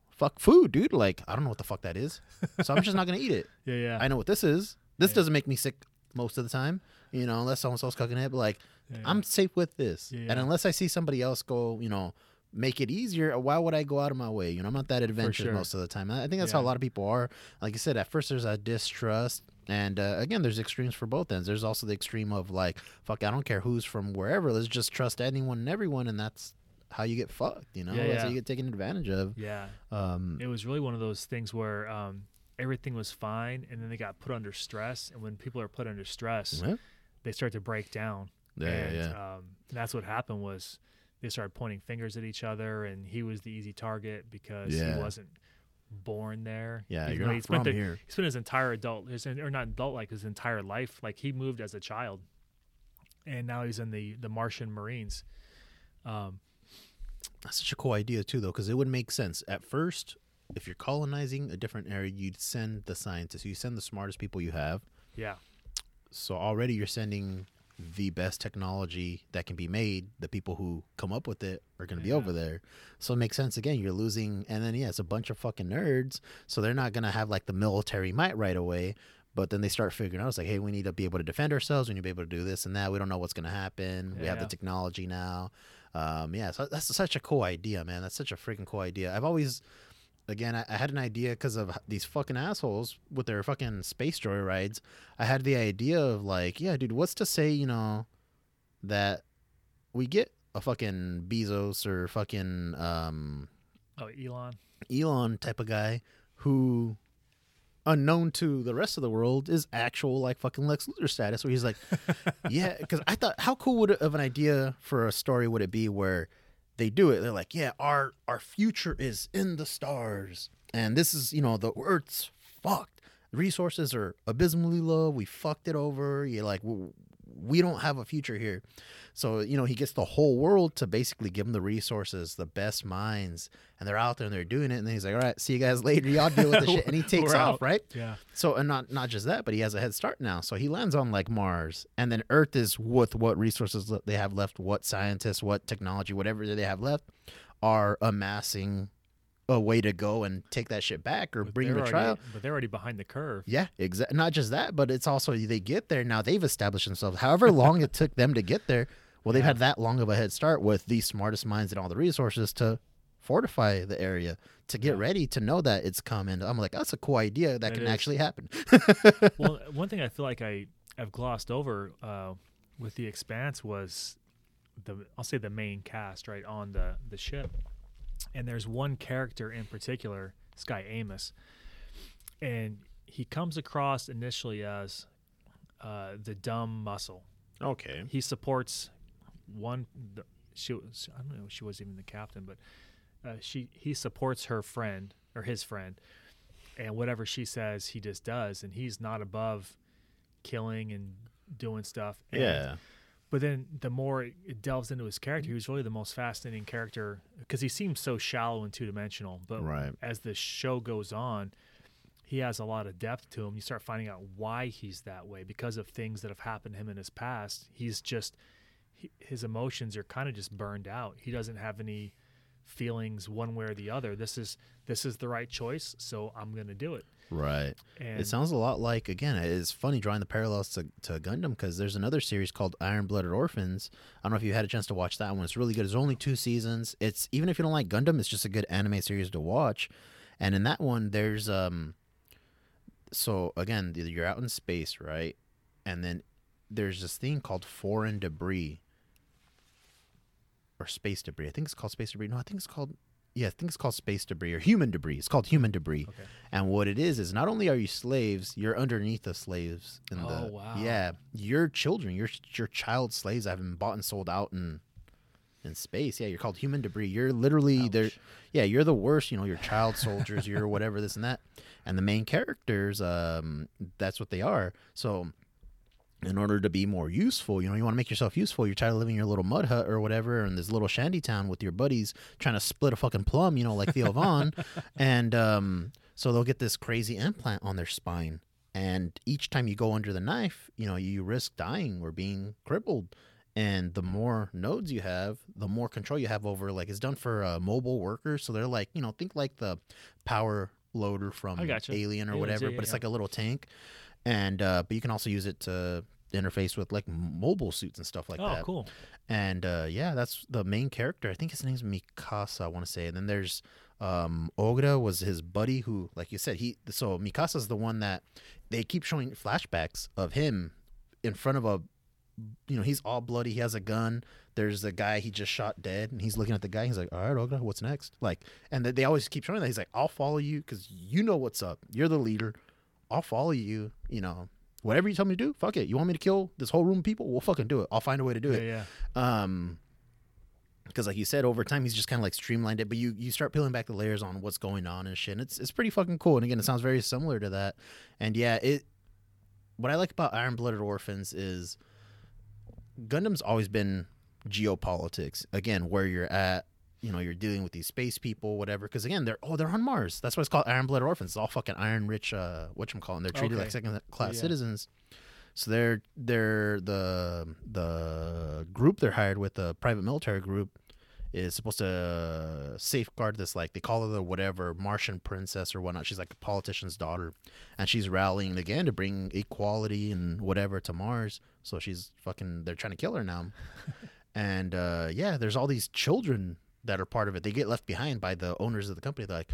fuck food, dude. Like I don't know what the fuck that is, so I'm just not gonna eat it. yeah, yeah. I know what this is. This Yeah. doesn't make me sick most of the time. You know, unless someone else cooking it, but like yeah. I'm safe with this. And unless I see somebody else go, you know, make it easier, why would I go out of my way? You know, I'm not that adventurous sure. most of the time. I I think that's how a lot of people are. Like you said, at first there's a distrust. And uh, again, there's extremes for both ends. There's also the extreme of like, fuck, I don't care who's from wherever. Let's just trust anyone and everyone. And that's how you get fucked, you know? Yeah, That's how you get taken advantage of. yeah. Um, It was really one of those things where um, everything was fine, and then they got put under stress. And when people are put under stress, yeah. they start to break down. Yeah, and, yeah. Um, that's what happened was they started pointing fingers at each other, and he was the easy target because he wasn't born there. Yeah, Even you're not he spent from the- here. He spent his entire adult, his or not adult, like his entire life. Like he moved as a child, and now he's in the the Martian Marines. Um, That's such a cool idea too, though, because it would make sense at first. If you're colonizing a different area, you'd send the scientists. You send the smartest people you have. yeah, So already you're sending the best technology that can be made. The people who come up with it are going to be over there. So it makes sense. Again, you're losing, and then yeah, it's a bunch of fucking nerds. So they're not going to have like the military might right away. But then they start figuring out it's like, hey, we need to be able to defend ourselves. We need to be able to do this and that. We don't know what's going to happen. We have the technology now. Um, yeah, so that's such a cool idea, man. That's such a freaking cool idea. I've always, again, I, I had an idea because of these fucking assholes with their fucking space joy rides. I had the idea of like, yeah, dude, what's to say, you know, that we get a fucking Bezos or fucking um, oh Elon, Elon type of guy who, unknown to the rest of the world, is actual like fucking Lex Luthor status. Where he's like, yeah, because I thought, how cool would it, of an idea for a story would it be where they do it? They're like, yeah, our our future is in the stars, and this is you know the Earth's fucked. Resources are abysmally low. We fucked it over. You like. We don't have a future here. So, you know, he gets the whole world to basically give him the resources, the best minds, and they're out there and they're doing it. And then he's like, all right, see you guys later. Y'all deal with the shit. And he takes off, out. right? yeah, So, and not not just that, but he has a head start now. So he lands on like Mars, and then Earth is with what resources they have left, what scientists, what technology, whatever they have left, are amassing a way to go and take that shit back or But bring him a already- trial. But they're already behind the curve. Yeah, exactly. Not just that, but it's also they get there now. They've established themselves. However long it took them to get there, well, they've Yeah. had that long of a head start with the smartest minds and all the resources to fortify the area to get Yeah. ready to know that it's coming. I'm like, that's a cool idea that It can is. actually happen. well, one thing I feel like I have glossed over uh, with the Expanse was the I'll say the main cast right on the the ship, and there's one character in particular, this guy Amos, and he comes across initially as uh, the dumb muscle. Okay. He supports one. The, she was I don't know. She wasn't even the captain, but uh, she he supports her friend or his friend, and whatever she says, he just does, and he's not above killing and doing stuff. And, Yeah. But then the more it delves into his character, he mm-hmm. was really the most fascinating character because he seems so shallow and two dimensional. But Right. as the show goes on, he has a lot of depth to him. You start finding out why he's that way because of things that have happened to him in his past. He's just he, his emotions are kind of just burned out. He doesn't have any feelings one way or the other. This is this is the right choice, so I'm going to do it. Right. And It sounds a lot like again. It's funny drawing the parallels to, to Gundam because there's another series called Iron Blooded Orphans. I don't know if you had a chance to watch that one. It's really good. It's only two seasons. It's even if you don't like Gundam, it's just a good anime series to watch. And in that one, there's um. So again, you're out in space, right? And then there's this thing called foreign debris or space debris. I think it's called space debris. No, I think it's called yeah, I think it's called space debris or human debris. It's called human debris. okay. And what it is is not only are you slaves, you're underneath the slaves. In the, Oh, wow. Yeah, you're children. You're your child slaves have been bought and sold out in in space. Yeah, you're called human debris. You're literally there. Yeah, you're the worst. You know, you're child soldiers. you're whatever this and that. And the main characters, um, that's what they are. So. In order to be more useful, you know, you want to make yourself useful. You're tired of living in your little mud hut or whatever in this little shanty town with your buddies trying to split a fucking plum, you know, like Theo Von. and um, so they'll get this crazy implant on their spine. And each time you go under the knife, you know, you risk dying or being crippled. And the more nodes you have, the more control you have over. Like it's done for uh, mobile workers, so they're like, you know, think like the power loader from. Alien or Aliens, whatever, yeah, yeah, but it's yeah. like a little tank. And uh, but you can also use it to interface with like mobile suits and stuff like oh, that. cool. And uh, yeah, that's the main character. I think his name's Mikasa. I want to say. And then there's um, Orga was his buddy who, like you said, he. So Mikasa's the one that they keep showing flashbacks of him in front of a. You know, he's all bloody. He has a gun. There's a guy he just shot dead, and he's looking at the guy. He's like, "All right, Orga, what's next?" Like, and they always keep showing that. He's like, "I'll follow you because you know what's up. You're the leader. I'll follow you. You know, whatever you tell me to do, fuck it. You want me to kill this whole room of people? We'll fucking do it. I'll find a way to do yeah, it. yeah. Um, because like you said, over time he's just kind of like streamlined it, but you you start peeling back the layers on what's going on and shit. And it's it's pretty fucking cool. And again, it sounds very similar to that. And yeah, it. What I like about Iron Blooded Orphans is Gundam's always been geopolitics. Again, where you're at, you know, you're dealing with these space people, whatever. Because again, they're oh, they're on Mars. That's why it's called Iron Blooded Orphans. It's all fucking iron rich. Uh, what you calling? They're treated like second class Yeah. citizens. So they're they're the the group they're hired with, the private military group, is supposed to safeguard this like they call her the whatever Martian princess or whatnot. She's like a politician's daughter, and she's rallying again to bring equality and whatever to Mars. So she's fucking. They're trying to kill her now, and uh, yeah, there's all these children that are part of it. They get left behind by the owners of the company. They're like,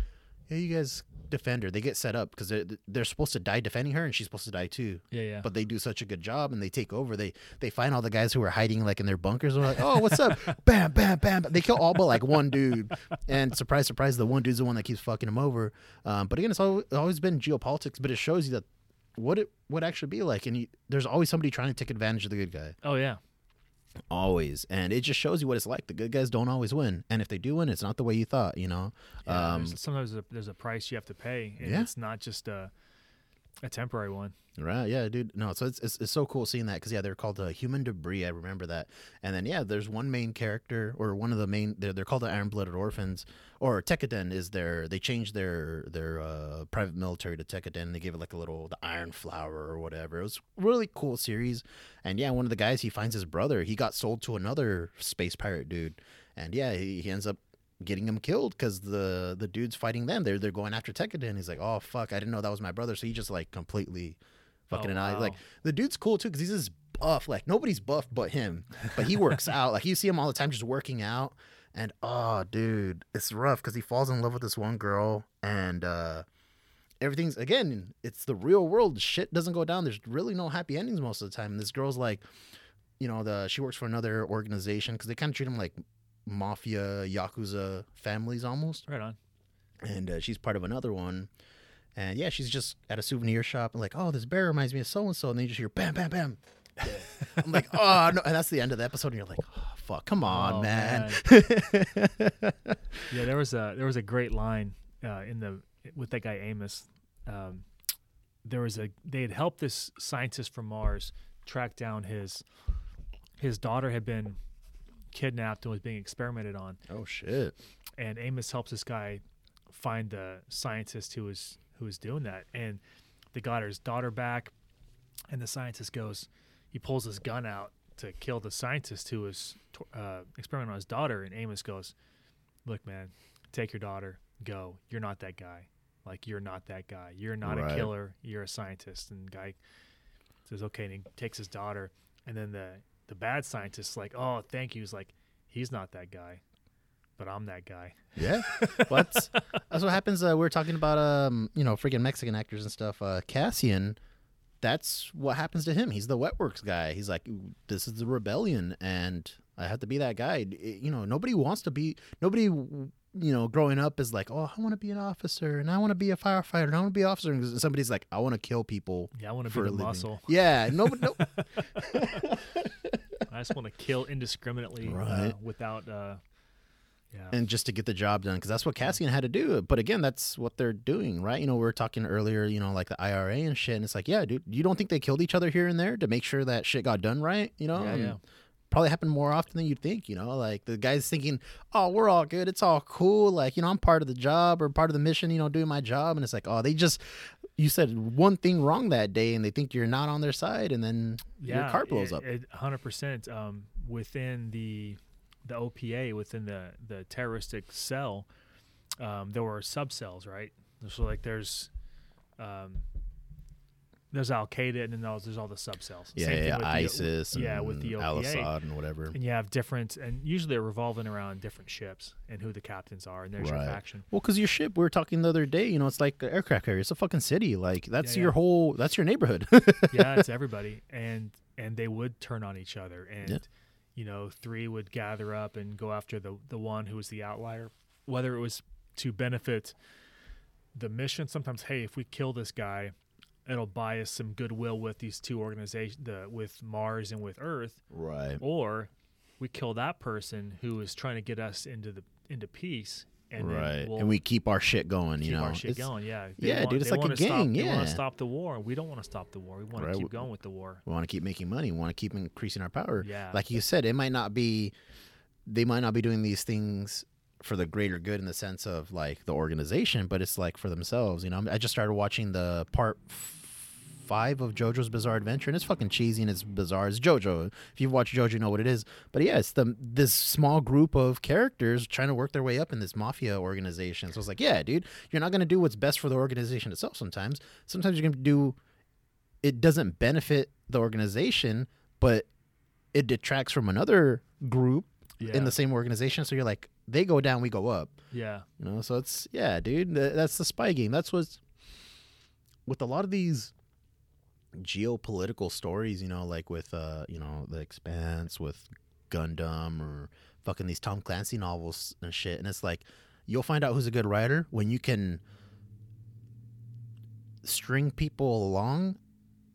"Yeah, you guys defend her." They get set up because they're they're supposed to die defending her, and she's supposed to die too Yeah, yeah. but they do such a good job and they take over. They they find all the guys who are hiding like in their bunkers. And they're like, oh, what's up? bam, bam, bam. They kill all but like one dude. And surprise, surprise, the one dude's the one that keeps fucking him over. Um, but again, it's always, always been geopolitics, but it shows you that what it would actually be like. And you, there's always somebody trying to take advantage of the good guy. oh yeah. Always. And it just shows you what it's like. The good guys don't always win. And if they do win, it's not the way you thought, you know? Yeah, um, there's, sometimes there's a, there's a price you have to pay, and Yeah. it's not just a a temporary one. Right, yeah, dude. No, so it's it's, it's so cool seeing that because yeah, they're called uh, human debris. I remember that. And then yeah, there's one main character or one of the main. They're they're called the Iron Blooded Orphans or Tekkadan is their. They changed their their uh, private military to Tekkadan. They gave it like a little the Iron Flower or whatever. It was really cool series. And yeah, one of the guys he finds his brother. He got sold to another space pirate dude. And yeah, he, he ends up getting him killed because the the dude's fighting them. They're they're going after Tekkadan. He's like, oh fuck, I didn't know that was my brother. So he just like completely fucking Oh, annihilate. Like the dude's cool too because he's just buff. Like nobody's buff but him. But he works out. Like you see him all the time just working out. And oh, dude, it's rough because he falls in love with this one girl and. uh Everything's again, it's the real world. Shit doesn't go down. There's really no happy endings most of the time. And this girl's like, you know, the she works for another organization because they kind of treat him like mafia yakuza families almost. Right on. and uh, she's part of another one. And yeah she's just at a souvenir shop and like oh this bear reminds me of so and so and then you just hear bam bam bam. I'm like oh no and that's the end of the episode and you're like oh, fuck come on Oh, man, Yeah, there was a there was a great line uh, in the with that guy Amos. Um, there was a they had helped this scientist from Mars track down his his daughter had been kidnapped and was being experimented on, oh shit and Amos helps this guy find the scientist who was who was doing that, and they got his daughter back, and the scientist goes, he pulls his gun out to kill the scientist who was uh, experimenting on his daughter, and Amos goes, "Look, man, take your daughter, go. You're not that guy. Like you're not that guy. You're not Right. a killer. You're a scientist." And the guy says, "Okay," and he takes his daughter, and then the the bad scientist's like, "Oh, thank you." He's like, "He's not that guy." But I'm that guy. yeah well, that's, that's what happens uh, we we're talking about um you know freaking mexican actors and stuff uh cassian that's what happens to him he's the wet works guy he's like this is the rebellion and i have to be that guy It- you know nobody wants to be nobody you know growing up is like oh i want to be an officer and i want to be a firefighter and i want to be an officer and somebody's like i want to kill people Yeah, I want to be a living muscle. yeah no, no I just want to kill indiscriminately uh, without. Uh, yeah. and just to get the job done because that's what Cassian had to do. But again, that's what they're doing, right? You know, we were talking earlier, you know, like the IRA and shit, and it's like, yeah, dude, you don't think they killed each other here and there to make sure that shit got done right? You know, Yeah, And yeah. Probably happen more often than you'd think. You know, like the guy's thinking, oh, we're all good, it's all cool, like you know, I'm part of the job or part of the mission, you know, doing my job, and it's like, oh, they just. You said one thing wrong that day, and they think you're not on their side, and then your car blows it- up. 100% um, within the the OPA within the the terroristic cell um, there were subcells right so like there's um, there's Al Qaeda and then there's, there's all the subcells yeah, Same thing yeah, with the- ISIS, yeah with the Al Assad and whatever. and you have different and usually they're revolving around different ships and who the captains are and there's Right. your faction Well, because your ship, we were talking the other day, you know, it's like an aircraft carrier. It's a fucking city. Like that's Yeah, your whole, that's your neighborhood. yeah, it's everybody, and and they would turn on each other, and Yeah. you know, three would gather up and go after the the one who was the outlier, whether it was to benefit the mission. Sometimes, hey, if we kill this guy, it'll buy us some goodwill with these two organizations, the with Mars and with Earth, Right. or we kill that person who is trying to get us into the into peace, and right. we'll and we keep our shit going, keep you know. our shit It's- going. Yeah, yeah, dude, it's like a wanna stop, gang, They want to stop the war. We don't want to stop the war. We want Right, to keep going with the war. We want to keep making money. We want to keep increasing our power. Yeah. Like you said, it might not be, they might not be doing these things for the greater good in the sense of like the organization, but it's like for themselves. You know, I just started watching the part five of JoJo's Bizarre Adventure, and it's fucking cheesy and it's bizarre. It's JoJo. If you've watched JoJo, you know what it is. But yeah, it's the this small group of characters trying to work their way up in this mafia organization. So it's like, yeah, dude, you're not gonna do what's best for the organization itself. Sometimes, sometimes you're gonna do. It doesn't benefit the organization, but it detracts from another group Yeah. in the same organization. So you're like, they go down, we go up. yeah. You know, so it's yeah, dude. That's the spy game. That's what's with a lot of these geopolitical stories. You know, like with uh, you know, the Expanse, with Gundam, or fucking these Tom Clancy novels and shit. And it's like you'll find out who's a good writer when you can string people along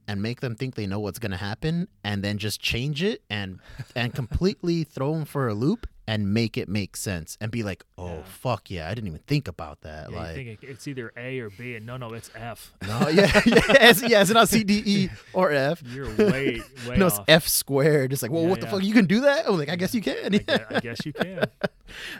and make them think they know what's going to happen and then just change it and and completely throw them for a loop and make it make sense and be like oh Yeah. fuck yeah i didn't even think about that Yeah, like you think it- it's either A or B, and no, no, it's F. no yeah yeah it's, yeah it's not c d e or f You're way, way no it's off. f squared it's like well Yeah, what the fuck you can do that i'm like i guess you can I guess, I guess you can.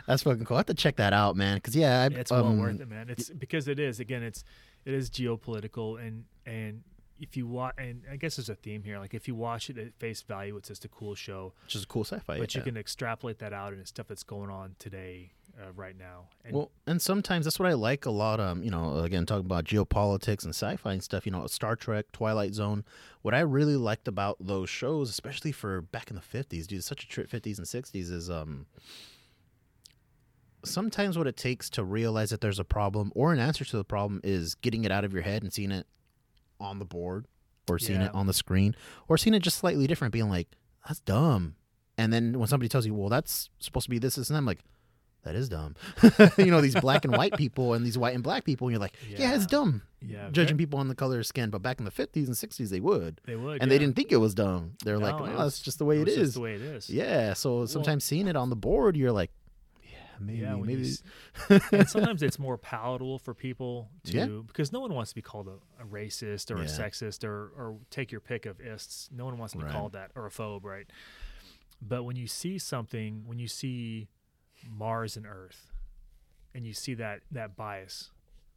that's fucking cool i have to check that out man because yeah I, It's um, well worth it, man. It's because it is. Again, it's it is geopolitical, and and if you watch, and I guess there's a theme here. Like if you watch it at face value, it's just a cool show, just a cool sci-fi but you can extrapolate that out into stuff that's going on today, uh, right now. And well, and sometimes that's what I like a lot. Um, you know, again talking about geopolitics and sci-fi and stuff. You know, Star Trek, Twilight Zone. What I really liked about those shows, especially for back in the fifties, dude, such a trip fifties and sixties, is um. Sometimes what it takes to realize that there's a problem or an answer to the problem is getting it out of your head and seeing it on the board or seeing Yeah. it on the screen or seeing it just slightly different, being like, "That's dumb." And then when somebody tells you, "Well, that's supposed to be this, this," and I'm like, that is dumb. you know, these black and white people and these white and black people, and you're like, yeah, it's dumb. yeah, Judging people on the color of skin, but back in the 50s and 60s, they would. they would, And they didn't think it was dumb. They're like, No, no, it oh, that's just the way it was is. just the way it is. yeah. So sometimes seeing it on the board, you're like, yeah, maybe, yeah, when you maybe. and sometimes it's more palatable for people to Yeah. because no one wants to be called a, a racist or a sexist or or take your pick of ists. No one wants to be Right. called that or a phobe, right? But when you see something, when you see Mars and Earth, and you see that that bias,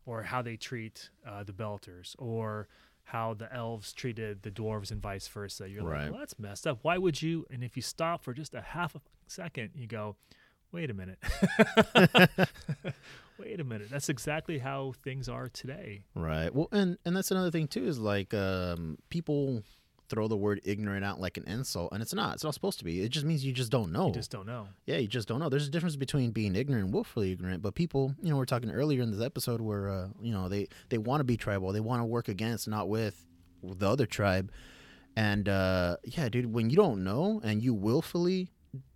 or how they treat uh, the Belters, or how the elves treated the dwarves and vice versa, you're Right. like, well, that's messed up. Why would you? And if you stop for just a half a second, you go, wait a minute. wait a minute. That's exactly how things are today. Right. Well, and and that's another thing too is like um, people throw the word ignorant out like an insult, and it's not. It's not supposed to be. It just means you just don't know. You just don't know. Yeah, you just don't know. There's a difference between being ignorant and willfully ignorant. But people, you know, we're talking earlier in this episode where, uh, you know, they they want to be tribal. They want to work against, not with, the other tribe. And uh, yeah, dude, when you don't know and you willfully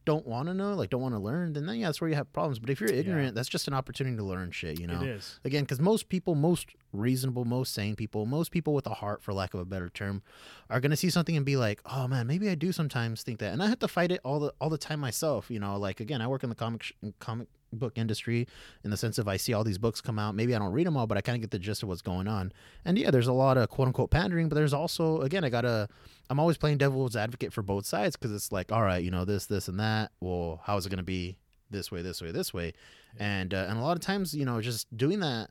don't want to know, like don't want to learn, then yeah, that's where you have problems. But if you're ignorant, that's just an opportunity to learn shit. You know, It is. again because most people most reasonable most sane people most people with a heart for lack of a better term are going to see something and be like oh man maybe i do sometimes think that and i have to fight it all the all the time myself you know like again i work in the comic sh- comic book industry in the sense of i see all these books come out maybe i don't read them all but i kind of get the gist of what's going on and yeah there's a lot of quote unquote pandering but there's also again i gotta i'm always playing devil's advocate for both sides because it's like all right you know this this and that well how is it going to be this way this way this way? And uh, and a lot of times you know just doing that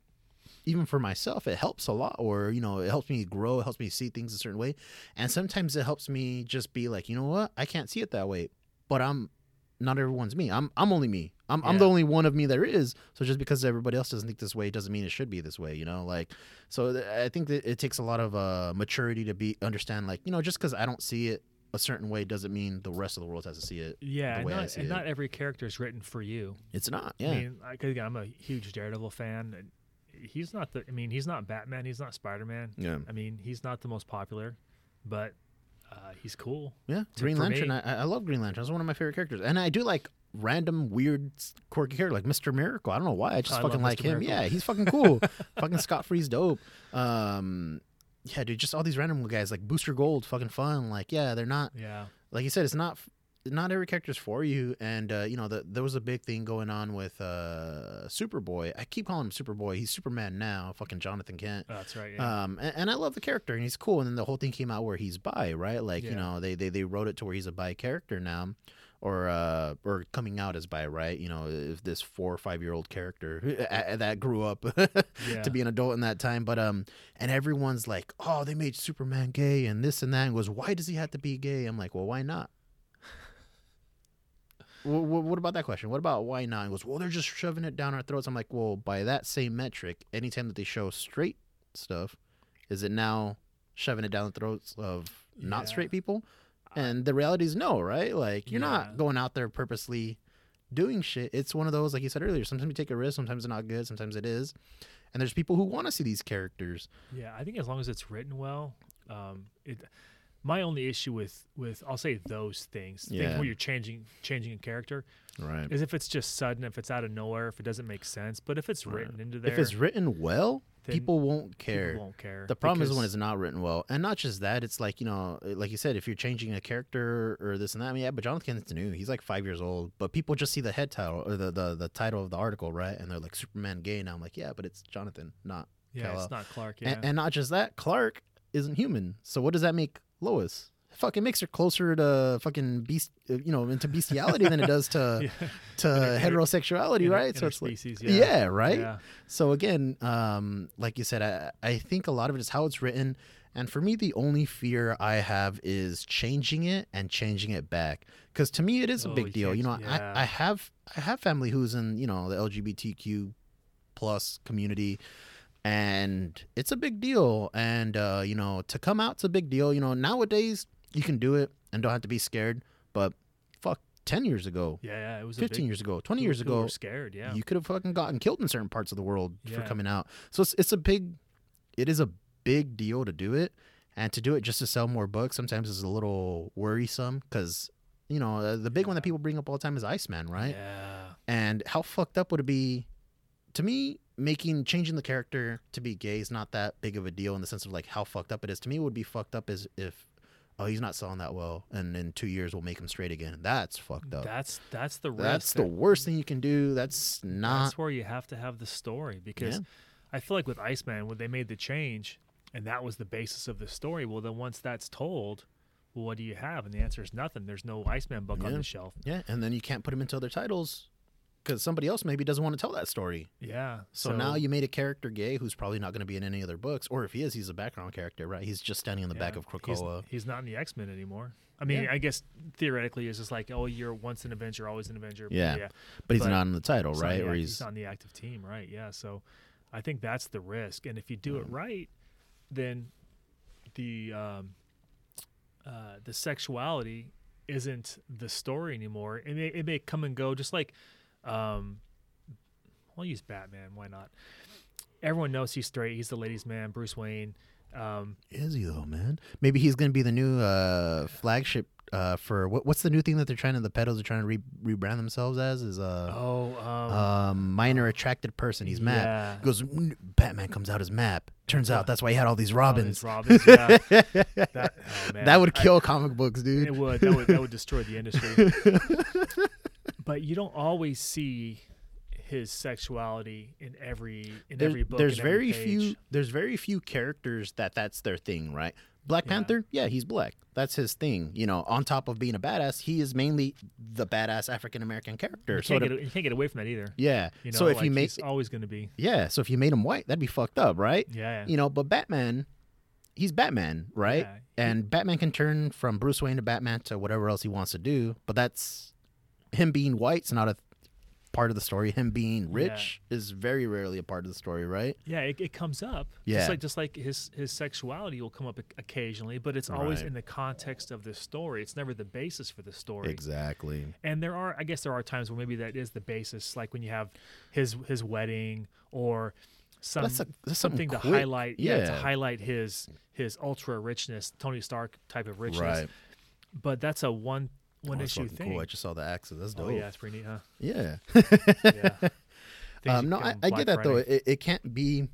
even for myself it helps a lot or you know it helps me grow it helps me see things a certain way. And sometimes it helps me just be like you know what? I can't see it that way but i'm not everyone's me. I'm i'm only me. I'm, I'm the only one of me there is. So just because everybody else doesn't think this way doesn't mean it should be this way you know like so th- i think that it takes a lot of uh maturity to be understand like you know just because i don't see it a certain way doesn't mean the rest of the world has to see it Yeah, the and, way I not, see and it. not every character is written for you. it's not yeah I mean, I, again, I'm a huge Daredevil fan. And he's not the. I mean, he's not Batman. He's not Spider Man. yeah I mean, he's not the most popular, but uh, he's cool. Yeah, Green Lantern. me- I, I love Green Lantern. It's one of my favorite characters, and I do like random, weird, quirky character like Mister Miracle. I don't know why. I just love fucking like Mr. him. Miracle. Yeah, he's fucking cool. fucking Scott Free's dope. Um, yeah, dude, just all these random guys like Booster Gold, fucking fun. Like, yeah, they're not Yeah. like you said, it's not not every character's for you. And uh, you know, the, there was a big thing going on with uh, Superboy. I keep calling him Superboy. He's Superman now. Fucking Jonathan Kent. Oh, that's right. Yeah. Um, and, and I love the character, and he's cool. And then the whole thing came out where he's bi, right? Like, you know, they, they they wrote it to where he's a bi character now, or uh, or coming out as bi, right? You know, if this four or five year old character uh, that grew up yeah. to be an adult in that time, but um, and everyone's like, oh, they made Superman gay and this and that, and goes, why does he have to be gay? I'm like, well, why not? What, what about that question? What about why not? And goes, well, they're just shoving it down our throats. I'm like, well, by that same metric, anytime that they show straight stuff, is it now shoving it down the throats of not Yeah. straight people? And the reality is no, right? Like you're Yeah. not going out there purposely doing shit. It's one of those, like you said earlier. Sometimes you take a risk. Sometimes it's not good. Sometimes it is. And there's people who want to see these characters. Yeah, I think as long as it's written well, um, it. My only issue with with I'll say those things, things Yeah. where you're changing changing a character, Right. is if it's just sudden, if it's out of nowhere, if it doesn't make sense. But if it's Right. written into there, If it's written well, then people won't people care. won't care. The problem is when it's not written well, and not just that. It's like you know, like you said, if you're changing a character or this and that. I mean, yeah, but Jonathan Kent's new. He's like five years old, but people just see the head title or the the, the title of the article, right? And they're like Superman gay. Now I'm like, yeah, but it's Jonathan, not. yeah, Kal-El. it's not Clark. Yeah, And, and not just that, Clark isn't human. So what does that make Lois? Fuck, it makes her closer to fucking beast, uh, you know, into bestiality than it does to Yeah. to Inter- heterosexuality, Inter- right? So it's like, yeah. yeah. right. Yeah. So again, um, like you said, I, I think a lot of it is how it's written. And for me, the only fear I have is changing it and changing it back. Because to me, it is a Oh, big deal. You know. I, I have I have family who's in you know the LGBTQ plus community, and it's a big deal. And uh, you know, to come out's a big deal. You know, nowadays you can do it and don't have to be scared. But fuck, ten years ago, Yeah, yeah, it was a fifteen big, years ago, twenty people- years ago, scared. Yeah, you could have fucking gotten killed in certain parts of the world for coming out. So it's, it's a big, it is a big deal to do it, and to do it just to sell more books sometimes is a little worrisome because you know uh, the big one that people bring up all the time is Iceman, right? Yeah, And how fucked up would it be? To me, making changing the character to be gay is not that big of a deal in the sense of like how fucked up it is. To me, it would be fucked up as if. Oh, he's not selling that well, and in two years we'll make him straight again. That's fucked up. that's that's the. That's the worst thing you can do. That's not. That's where you have to have the story because Yeah. I feel like with Iceman, when they made the change and that was the basis of the story, well, then once that's told, well, what do you have? And the answer is nothing. There's no Iceman book on the shelf. Yeah, and then you can't put him into other titles because somebody else maybe doesn't want to tell that story. Yeah. So, now you made a character gay who's probably not going to be in any other books, or if he is, he's a background character, right? He's just standing on the back of he's- Krakoa. He's, not in the X Men anymore. I mean, Yeah. I guess theoretically, it's just like, oh, you're once an Avenger, always an Avenger. Yeah, yeah. but he's but not in the title, He's right? the Or act- he's, on the active team, right? Yeah. So I think that's the risk. And if you do it Mm. right, then the um, uh, the sexuality isn't the story anymore. It may, it may come and go, just like um, I'll use Batman. Why not? Everyone knows he's straight. He's the ladies' man. Bruce Wayne. Um, is he though, man? Maybe he's going to be the new uh, flagship uh, for what, what's the new thing that they're trying to the pedals are trying to re- rebrand themselves as is uh, oh, um, um, minor attracted person. He's Map. yeah. Goes "Mm, Batman comes out as Map. Turns out that's why he had all these Robins. his Robins. Yeah. that, oh, man. that would I- kill comic books, dude. It would. That would that would destroy the industry. but you don't always see his sexuality in every in There- every book. there's very few there's very few characters that that's their thing right black Yeah. panther yeah he's black that's his thing you know on top of being a badass he is mainly the badass african american character You so can't, get, you can't get away from that either. yeah You know, so if like you make he's always going to be. yeah so if you made him white that'd be fucked up right Yeah. you know but batman he's batman right Yeah. and batman can turn from bruce wayne to batman to whatever else he wants to do but that's him being white's not a part of the story him being rich is very rarely a part of the story right Yeah, it, it comes up. Yeah. Just like just like his his sexuality will come up occasionally, but it's always Right. in the context of the story. It's never the basis for the story. exactly And there are, I guess, there are times where maybe that is the basis, like when you have his his wedding or some that's, a, that's something, to quick. highlight, yeah. to highlight his his ultra richness, Tony Stark type of richness. right But that's a one one Oh, issue thing. Cool. I just saw the axes. That's dope. oh yeah, it's pretty neat, huh? yeah. Yeah. Um, no, I, I get that though. It, it can't be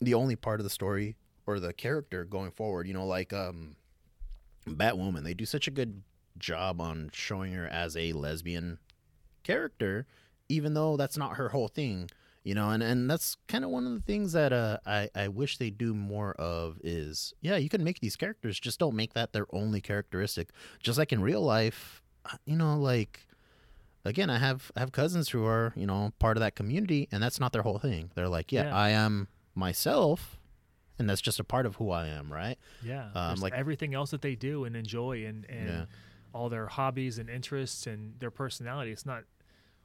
the only part of the story, or the character going forward. You know, like um, Batwoman, they do such a good job on showing her as a lesbian character, even though that's not her whole thing. You know, and, and that's kind of one of the things that uh, I, I wish they do more of is, yeah, you can make these characters, just don't make that their only characteristic. Just like in real life, uh, you know, like again, I have I have cousins who are you know part of that community, and that's not their whole thing. They're like, yeah, Yeah. I am myself, and that's just a part of who I am, right? Yeah, Um, like- everything else that they do and enjoy, and and Yeah. all their hobbies and interests and their personality. It's not,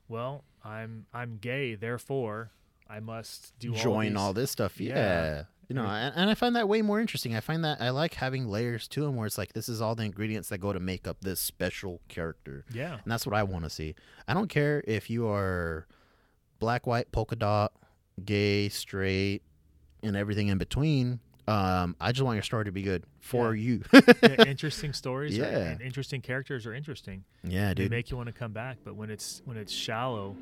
well, I'm I'm gay, therefore I must do Join all, all, this stuff, yeah. Yeah. You know, and, and I find that way more interesting. I find that I like having layers to them, where it's like this is all the ingredients that go to make up this special character. Yeah, And that's what I want to see. I don't care if you are black, white, polka dot, gay, straight, and everything in between. Um, I just want your story to be good for you. yeah, interesting stories. are- Yeah. and interesting characters are interesting. yeah, They dude. make you want to come back. But when it's when it's shallow,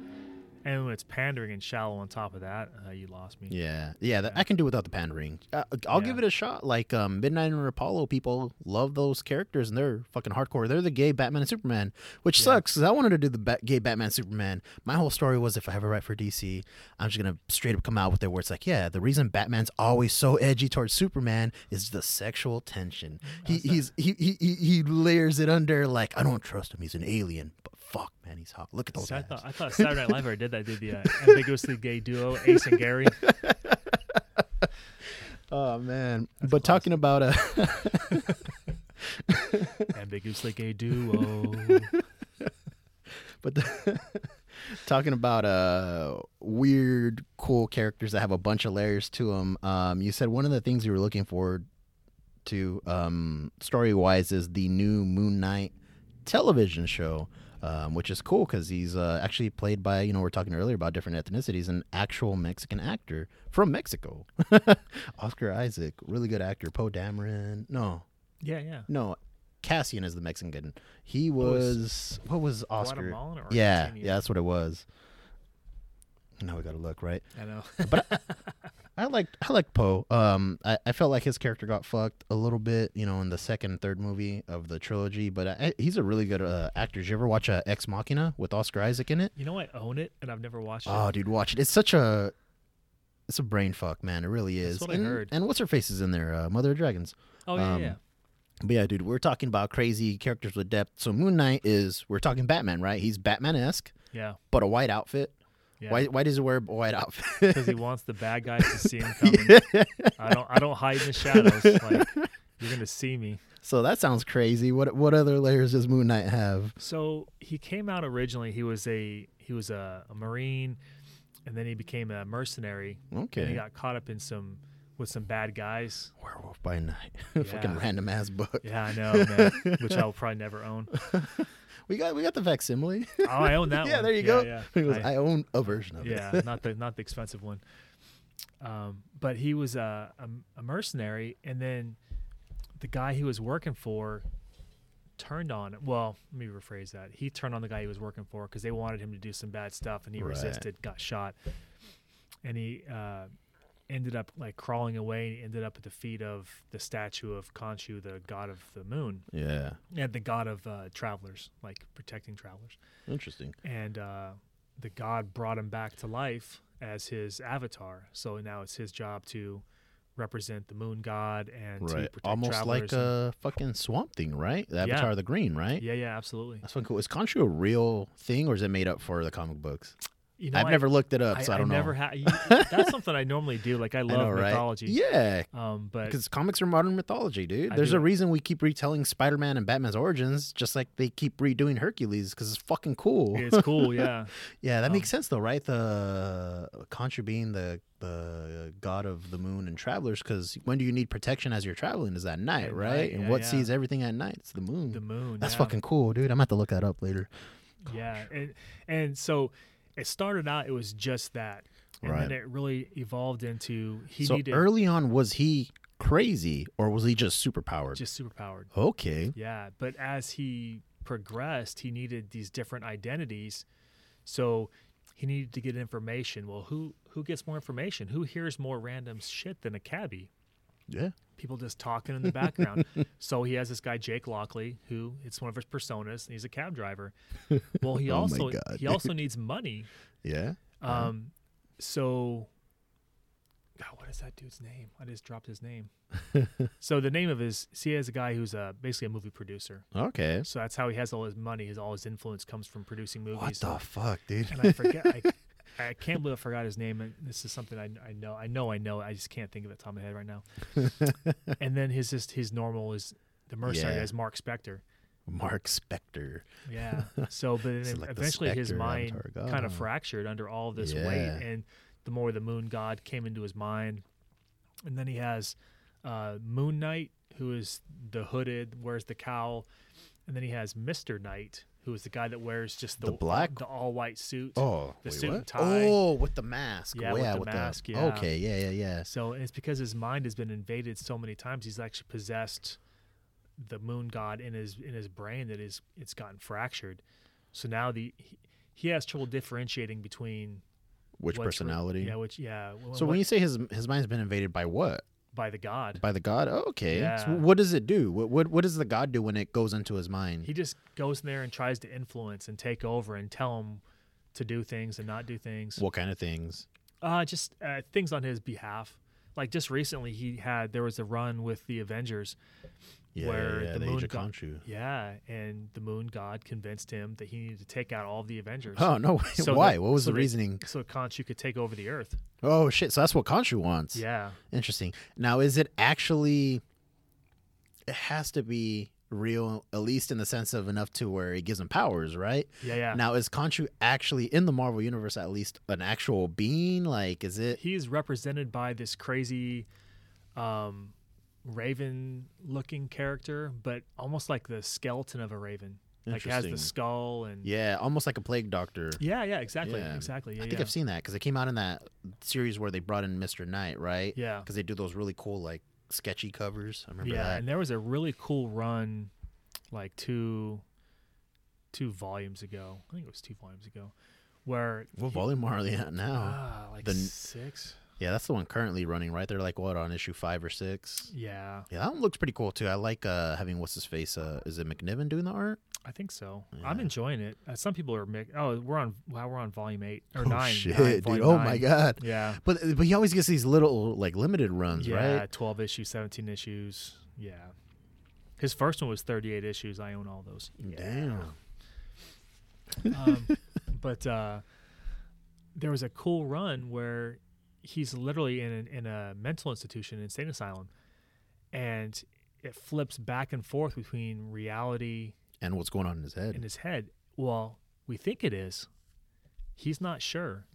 and when it's pandering and shallow on top of that, uh, you lost me. yeah, yeah, that, Yeah. I can do without the pandering. Uh, I'll give it a shot. Like um, Midnight and Apollo, people love those characters, and they're fucking hardcore. They're the gay Batman and Superman, which Yeah. sucks because I wanted to do the ba- gay Batman Superman. My whole story was if I ever write for DC, I'm just gonna straight up come out with it where it's like, yeah, the reason Batman's always so edgy towards Superman is the sexual tension. He he's he, he he layers it under like I don't trust him. He's an alien, fuck, man, he's hot. Look at those So I abs. thought I thought Saturday Night Live already did that. Did the uh, ambiguously gay duo Ace and Gary? Oh man! but talking about a ambiguously gay duo. but the, talking about uh weird, cool characters that have a bunch of layers to them. Um, you said one of the things you were looking forward to, um, story wise, is the new Moon Knight television show. Um, which is cool because he's uh, actually played by you know we are talking earlier about different ethnicities an actual Mexican actor from Mexico, Oscar Isaac, really good actor. Poe Dameron, no, Yeah, yeah. no, Cassian is the Mexican. He was- was what was Oscar? Yeah, Argentinian? yeah, that's what it was. Now we gotta look right. I know. I liked I liked Poe. Um, I, I felt like his character got fucked a little bit, you know, in the second and third movie of the trilogy. But I, he's a really good uh, actor. Did you ever watch uh, Ex Machina with Oscar Isaac in it? you know, I own it, and I've never watched Oh, it. Oh, dude, watch it. It's such a it's a brain fuck, man. It really is. That's what I and, heard. And what's her face is in there? Uh, Mother of Dragons. Oh yeah, um, yeah. But yeah, dude, we're talking about crazy characters with depth. So Moon Knight is we're talking Batman, right? He's Batman esque, Yeah, but a white outfit. Yeah. Why why does he wear a white outfit? Because he wants the bad guys to see him coming. I don't. I don't hide in the shadows. Like you're gonna see me. so that sounds crazy. What what other layers does Moon Knight have? So he came out originally. He was a he was a, a marine, and then he became a mercenary. And Okay. he got caught up in some with some bad guys. Werewolf by Night. Fucking random ass book. Yeah, I know, man. Which I'll probably never own. We got we got the facsimile. Oh, I own that one. yeah, one. there you Yeah, go. yeah. He goes, I- I, own a version of yeah, it. Yeah, not the not the expensive one. Um, but he was a, a a mercenary, and then the guy he was working for turned on. Well, let me rephrase that. He turned on the guy he was working for because they wanted him to do some bad stuff, and he Right. resisted, got shot, and he uh, ended up like crawling away. And he ended up at the feet of the statue of Khonshu, the god of the moon, yeah. and the god of uh, travelers, like protecting travelers Interesting. and uh, the god brought him back to life as his avatar. So now it's his job to represent the moon god and to Right. protect Almost like a fucking swamp thing, right? The Avatar of the Green, right? yeah, yeah, absolutely. That's fucking cool. Is Khonshu a real thing or is it made up for the comic books? You know, I've I- never looked it up, I, so I don't never know. ha- that's something I normally do. Like I I love know, right? mythology. Yeah, Um, but because comics are modern mythology, dude. I There's a reason we keep retelling Spider-Man and Batman's origins, just like they keep redoing Hercules, because it's fucking cool. it's cool. Yeah. yeah, that um, makes sense though, right? The Khonshu being the the god of the moon and travelers, because when do you need protection as you're traveling? Is at night, At right? night, and what yeah. sees everything at night? It's the moon. The moon. That's yeah. fucking cool, dude. I'm gonna have to look that up later. Yeah, and and so it started out. It was just that, and Right. then it really evolved into he so needed early on, was he crazy or was he just superpowered? just superpowered. okay. Yeah, but as he progressed, he needed these different identities. So he needed to get information. Well, who who gets more information? Who hears more random shit than a cabbie? Yeah. people just talking in the background. so he has this guy Jake Lockley, who it's one of his personas. And he's a cab driver. Well, he Oh also he also needs money. Yeah. Um, so, God, what is that dude's name? I just dropped his name. so the name of his, see, he has a guy who's uh, basically a movie producer. Okay. So that's how he has all his money. His all his influence comes from producing movies. What the fuck, dude? and I forget. I, I can't believe I forgot his name. And this is something I, I know. I know. I know. I just can't think of it top of my head right now. and then his just his normal is the mercenary Yeah. is Mark Spector. Mark Spector. Yeah. So, but like eventually his mind kind of fractured under all this Yeah. weight, and the more the moon god came into his mind, and then he has uh, Moon Knight, who is the hooded, wears the cowl, and then he has Mister Knight, who is the guy that wears just the, The black- the all white suit. Oh, The wait, suit and tie. Oh, with the mask. Yeah, oh, with the mask, yeah. Okay, yeah, yeah, yeah. So it's because his mind has been invaded so many times. He's actually possessed the moon god in his in his brain that is it's gotten fractured. So now the he, he has trouble differentiating between Which what's re- personality? yeah, which yeah. so what- when you say his his mind's been invaded by what? By the god, By the god? Oh, okay. So Yeah. what does it do? What, what what does the god do when it goes into his mind? he just goes in there and tries to influence and take over and tell him to do things and not do things. what kind of things? Uh, just uh, things on his behalf. Like just recently, he had there was a run with the Avengers Yeah, Where yeah, the the, moon god- Khonshu. Yeah, and the Moon God convinced him that he needed to take out all the Avengers. Oh no! So Why? that- what was so the that- reasoning? So Khonshu could take over the Earth. Oh shit! So that's what Khonshu wants. Yeah. Interesting. Now, is it actually? It has to be real, at least in the sense of enough to where it gives him powers, right? Yeah, yeah. Now, is Khonshu actually in the Marvel universe at least an actual being? Like, is it? he is represented by this crazy um raven looking character, but almost like the skeleton of a raven. Like it has the skull and Yeah, almost like a plague doctor. yeah, yeah, exactly. Yeah. Exactly. Yeah, I think yeah. I've seen that because it came out in that series where they brought in Mister Knight, right? Yeah. Because they do those really cool, like sketchy covers. I remember yeah, that. and there was a really cool run like two two volumes ago. I think it was two volumes ago. Where What he- volume are they at now? Ah, like The six. Yeah, that's the one currently running, right? They're like what on issue five or six. Yeah, Yeah, that one looks pretty cool too. I like uh having what's his face. Uh, is it McNiven doing the art? I think so. I'm enjoying it. Uh, some people are mi- oh, we're on wow, we're on volume eight or oh nine. shit, nine, dude! Oh nine. my god! Yeah, But but he always gets these little like limited runs, right? yeah, twelve issues, seventeen issues. Yeah, his first one was thirty-eight issues. I own all those. Damn. um, but uh, there was a cool run where he's literally in an, in a mental institution, insane asylum, and it flips back and forth between reality And what's going on in his head? in his head. Well, we think it is. He's not sure,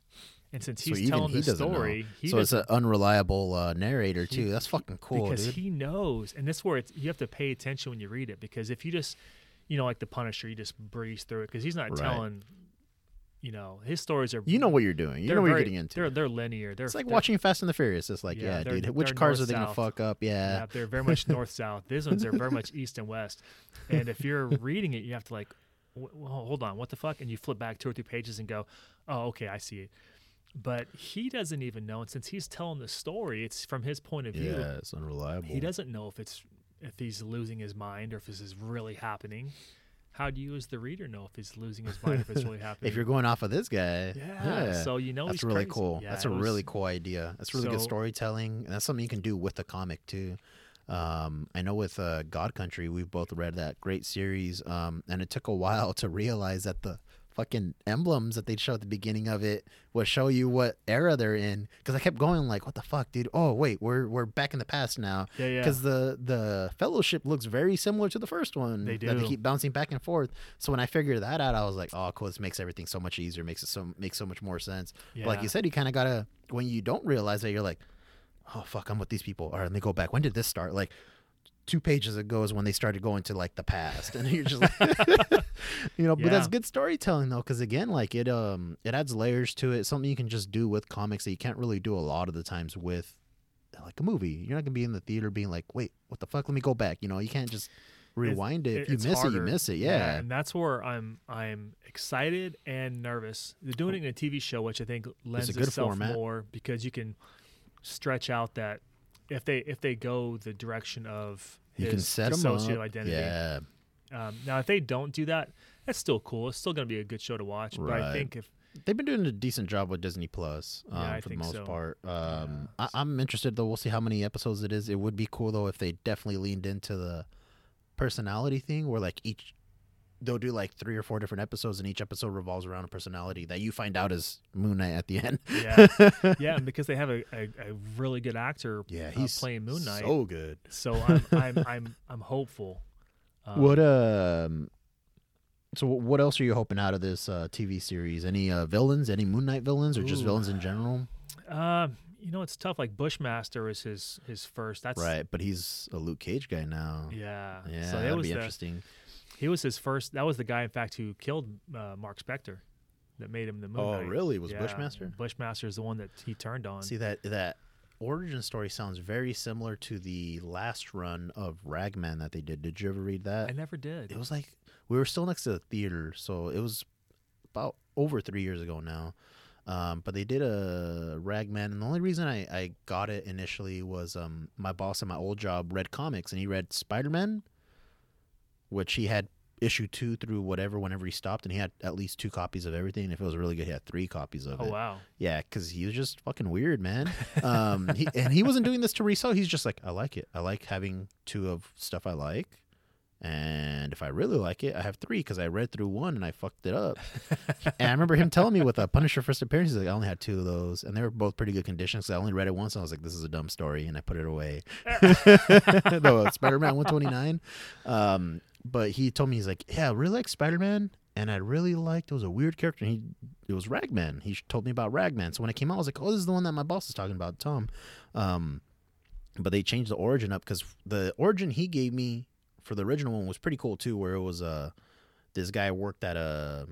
and since he's even telling he the story, he so it's an unreliable uh, narrator He- too. That's fucking cool, because dude. he knows, and that's where it's, you have to pay attention when you read it. Because if you just, you know, like the Punisher, you just breeze through it because he's not Right. telling. You know, his stories are you know what you're doing. You know what very- you're getting into. They're they're linear. They're it's like they're- watching Fast and the Furious. It's like, Yeah, yeah, dude, which cars are they gonna fuck up? Yeah. Yeah, they're very much north south. These ones are very much east and west. And if you're reading it, you have to like, well, hold on, what the fuck? And you flip back two or three pages and go, oh, okay, I see it. But he doesn't even know, and since he's telling the story, it's from his point of view. Yeah, it's unreliable. He doesn't know if it's if he's losing his mind or if this is really happening. How do you, as the reader, know if he's losing his mind, if it's really happening? If you're going off of this guy, yeah, so you know that's really crazy. cool. Yeah, that's a was- really cool idea. That's really good So- storytelling, and that's something you can do with the comic too. Um, I know with uh, God Country, we've both read that great series, um, and it took a while to realize that the fucking emblems that they'd show at the beginning of it would show you what era they're in. Because I kept going like, "What the fuck, dude? Oh wait, we're we're back in the past now." Yeah, yeah. Because the the Fellowship looks very similar to the first one. They That they keep bouncing back and forth. So when I figured that out, I was like, "Oh, cool! This makes everything so much easier. Makes it so makes so much more sense." But like you said, you kind of gotta when you don't realize that you're like, oh fuck, I'm with these people. All right, let me go back. When did this start? Like two pages ago is when they started going to like the past, and you're just like, you know. But that's good storytelling though, because again, like it um it adds layers to it. Something you can just do with comics that you can't really do a lot of the times with like a movie. You're not gonna be in the theater being like, wait, what the fuck? Let me go back. You know, you can't just rewind it. If you it's miss it, you miss it. Yeah. and that's where I'm I'm excited and nervous. They're doing it in a TV show, which I think lends a good itself format. more because you can stretch out that if they if they go the direction of You his can set up. identity. Yeah, Um, now, if they don't do that, that's still cool. It's still going to be a good show to watch. But I Right. think if they've been doing a decent job with Disney Plus um, Yeah, for the most so. part. Um, Yeah. I, I'm interested though. We'll see how many episodes it is. It would be cool though if they definitely leaned into the personality thing, where like each they'll do like three or four different episodes, and each episode revolves around a personality that you find out is Moon Knight at the end. yeah, yeah, and because they have a, a, a really good actor, Yeah, uh, he's playing Moon Knight, So good. so I'm I'm I'm I'm hopeful. Um, What um so what else are you hoping out of this uh, TV series? Any uh, villains? Any Moon Knight villains, or just villains in general? Um, you know, it's tough. Like Bushmaster is his his first. That's right, but he's a Luke Cage guy now. Yeah, Yeah, So that that'd was be the, interesting. He was his first. That was the guy, in fact, who killed uh, Mark Spector, that made him the Moon Oh, Knight. really? Was Yeah, Bushmaster? Bushmaster is the one that he turned on. See that that origin story sounds very similar to the last run of Ragman that they did. Did you ever read that? I never did. it was like we were still next to the theater, so it was about over three years ago now. Um, but they did a Ragman, and the only reason I, I got it initially was um, my boss at my old job read comics, and he read Spider Man, which he had issue two through whatever whenever he stopped, and he had at least two copies of everything. If it was really good, he had three copies of oh it. wow. Yeah, because he was just fucking weird, man. Um, he, and he wasn't doing this to resell. He's just like, I like it. I like having two of stuff I like. And if I really like it, I have three because I read through one and I fucked it up. and I remember him telling me with a Punisher first appearance, he's like, I only had two of those. And they were both pretty good conditions. I only read it once and I was like, this is a dumb story. And I put it away. no, Spider Man 129. Um, but he told me, he's like, yeah, I really like Spider Man. And I really liked, it was a weird character. And he, it was Ragman. He told me about Ragman. So when it came out, I was like, oh, this is the one that my boss is talking about, Tom. Um, but they changed the origin up because the origin he gave me for the original one was pretty cool too, where it was uh, this guy worked at a,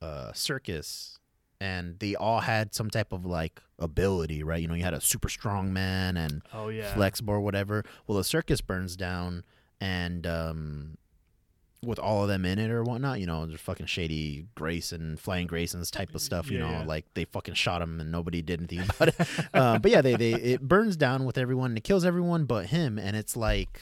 a circus and they all had some type of like ability, right? You know, you had a super strong man and Oh yeah. flexible or whatever. Well, the circus burns down, and um, with all of them in it or whatnot, you know, there's fucking shady Grayson, flying Graysons type of stuff. You Yeah, know, yeah. like they fucking shot him and nobody did anything about it. um, but yeah, they they it burns down with everyone and it kills everyone but him, and it's like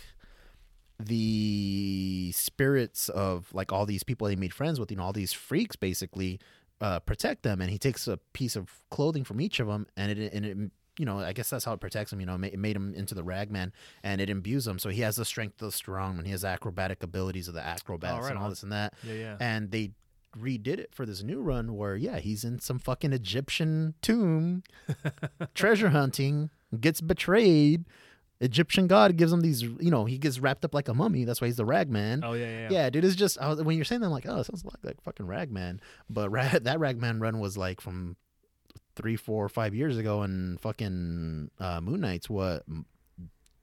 the spirits of like all these people they made friends with, you know, all these freaks basically uh, protect them, and he takes a piece of clothing from each of them, and it and it you know I guess that's how it protects him. You know, it made him into the ragman, and it imbues him, so he has the strength of the strong, and he has acrobatic abilities of the acrobats right and all on. this and that. Yeah, yeah. And they redid it for this new run where yeah he's in some fucking Egyptian tomb, treasure hunting, gets betrayed. Egyptian god gives him these, you know, he gets wrapped up like a mummy. That's why he's the ragman. oh yeah, yeah. Yeah, dude, it's just was, when you're saying that, I'm like, oh, it sounds like like fucking Ragman. But Ra- that Ragman run was like from three, four, five years ago, and fucking uh, Moon Knight's what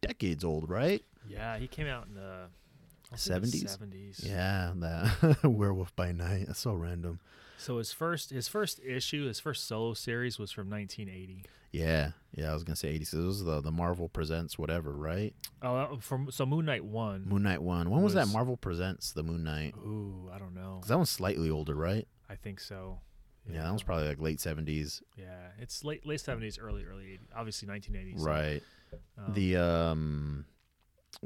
decades old, right? Yeah, he came out in the 70s? Seventies. Yeah, that Werewolf by Night. That's so random. So his first his first issue, his first solo series was from 1980. Yeah, yeah. I was gonna say 80s. It was the the Marvel Presents whatever, right? Oh, from so Moon Knight one. Moon Knight one. When was, that Marvel Presents the Moon Knight? Ooh, I don't know. Because that one's slightly older, right? I think so. Yeah, that was probably like late 70s. Yeah, it's late late 70s, early early 80s. Obviously 1980s. so, Right. um, The um,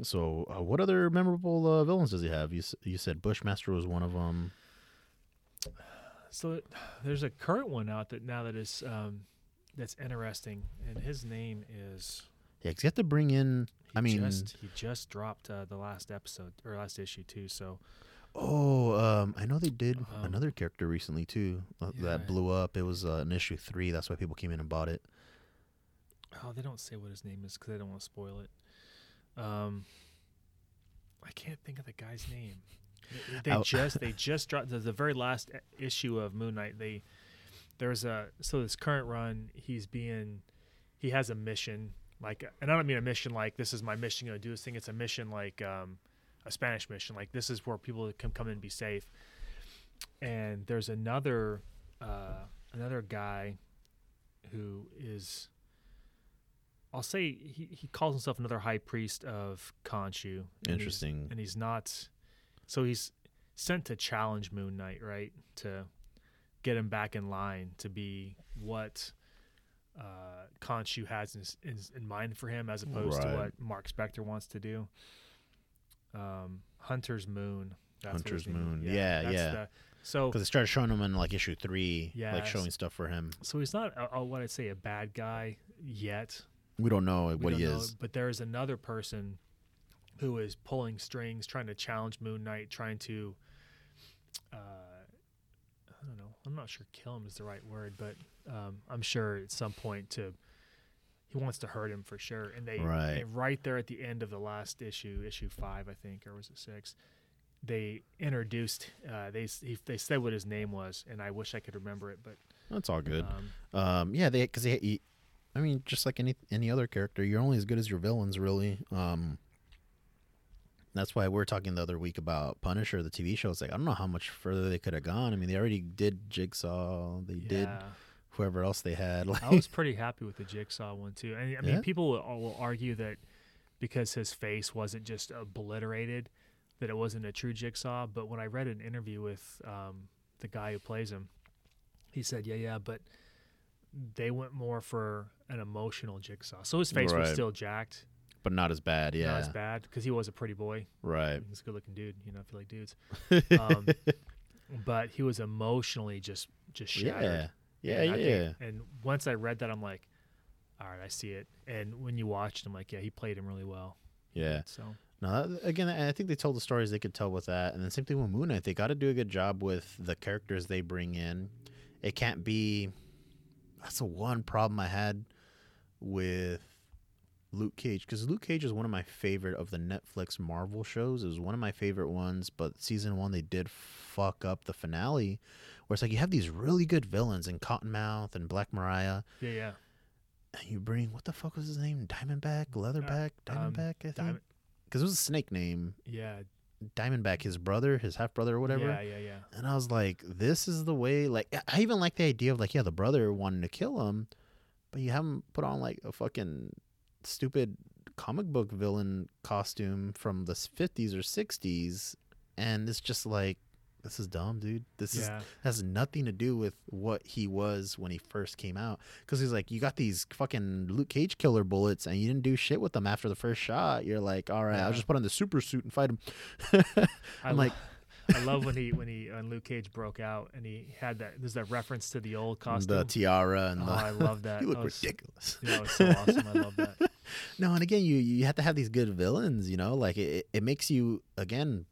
so uh, what other memorable uh, villains does he have? You you said Bushmaster was one of them. So there's a current one out that now that is um, that's interesting, and his name is. Yeah, 'cause you have to bring in. He I mean, just, he just dropped uh, the last episode or last issue too. So oh, um, I know they did Um, another character recently too uh, yeah. that blew up. It was uh, an issue three. That's why people came in and bought it. oh, they don't say what his name is because they don't want to spoil it. Um, I can't think of the guy's name. They, they just they just dropped the, the very last issue of Moon Knight. They there's a so this current run he's being he has a mission like and I don't mean a mission like this is my mission going to do this thing. It's a mission like um, a Spanish mission like this is where people can come in and be safe. And there's another uh, another guy who is I'll say he, he calls himself another high priest of Khonshu. and he's- Interesting. and he's not so he's sent to challenge Moon Knight, right? To get him back in line to be what uh, Khonshu has in, in, in mind for him, as opposed Right. to what Mark Spector wants to do. Um, Hunter's Moon. That's Hunter's his name is. Moon. Yeah, that's yeah. the- so Because they started showing him in like issue three, like showing stuff for him. so he's not a, a, what I'd say a bad guy yet. We don't know We what he don't know, is. but there is another person who is pulling strings, trying to challenge Moon Knight, trying to. Uh, I don't know. I'm not sure. Kill him is the right word, but um, I'm sure at some point to. He wants to hurt him for sure, and they Right. right there at the end of the last issue, issue five, I think, or was it six? They introduced. Uh, they he, they said what his name was, and I wish I could remember it, but That's all good. um, Um, yeah, they because they, he- I mean, just like any any other character, you're only as good as your villains, really. Um, that's why we are talking the other week about Punisher, the TV show. It's like I don't know how much further they could have gone. I mean, they already did Jigsaw. They did yeah. Whoever else they had. Like, I was pretty happy with the Jigsaw one too. And I mean, Yeah? people will, will argue that because his face wasn't just obliterated, that it wasn't a true Jigsaw. But when I read an interview with um, the guy who plays him, he said, "Yeah, yeah, but they went more for an emotional Jigsaw. So his face was still jacked, but not as bad. Yeah, not as bad because he was a pretty boy. right. He's a good-looking dude, you know, if you like dudes. Um, but he was emotionally just just shattered. yeah, yeah, And yeah. think- and once I read that, I'm like, all right, I see it. And when you watched, I'm like, yeah, he played him really well. yeah. So No, that, again, I think they told the stories they could tell with that, and then same thing with Moon Knight. They got to do a good job with the characters they bring in. It can't be. That's the one problem I had with Luke Cage because Luke Cage is one of my favorite of the Netflix Marvel shows. It was one of my favorite ones, but season one they did fuck up the finale, where it's like you have these really good villains in Cottonmouth and Black Mariah, yeah, yeah. and you bring what the fuck was his name? Diamondback, Leatherback, um, Diamondback, I think. Because it was a snake name. Yeah, Diamondback, his brother, his half brother or whatever. yeah, yeah, yeah. And I was like, this is the way. Like, I even like the idea of like, yeah, the brother wanting to kill him, but you haven't put on like a fucking stupid comic book villain costume from the fifties or sixties, and it's just like, this is dumb, dude. This is has nothing to do with what he was when he first came out. Because he's like, you got these fucking Luke Cage killer bullets, and you didn't do shit with them after the first shot. You're like, all right, I'll just put on the super suit and fight him. I I'm lo- like, I love when he when he when Luke Cage broke out and he had that. There's that reference to the old costume. the tiara and oh, the. I love that. you look That was- ridiculous. Yeah, it was so awesome. I love that. No, and again, you you have to have these good villains. You know, like it, it makes you again,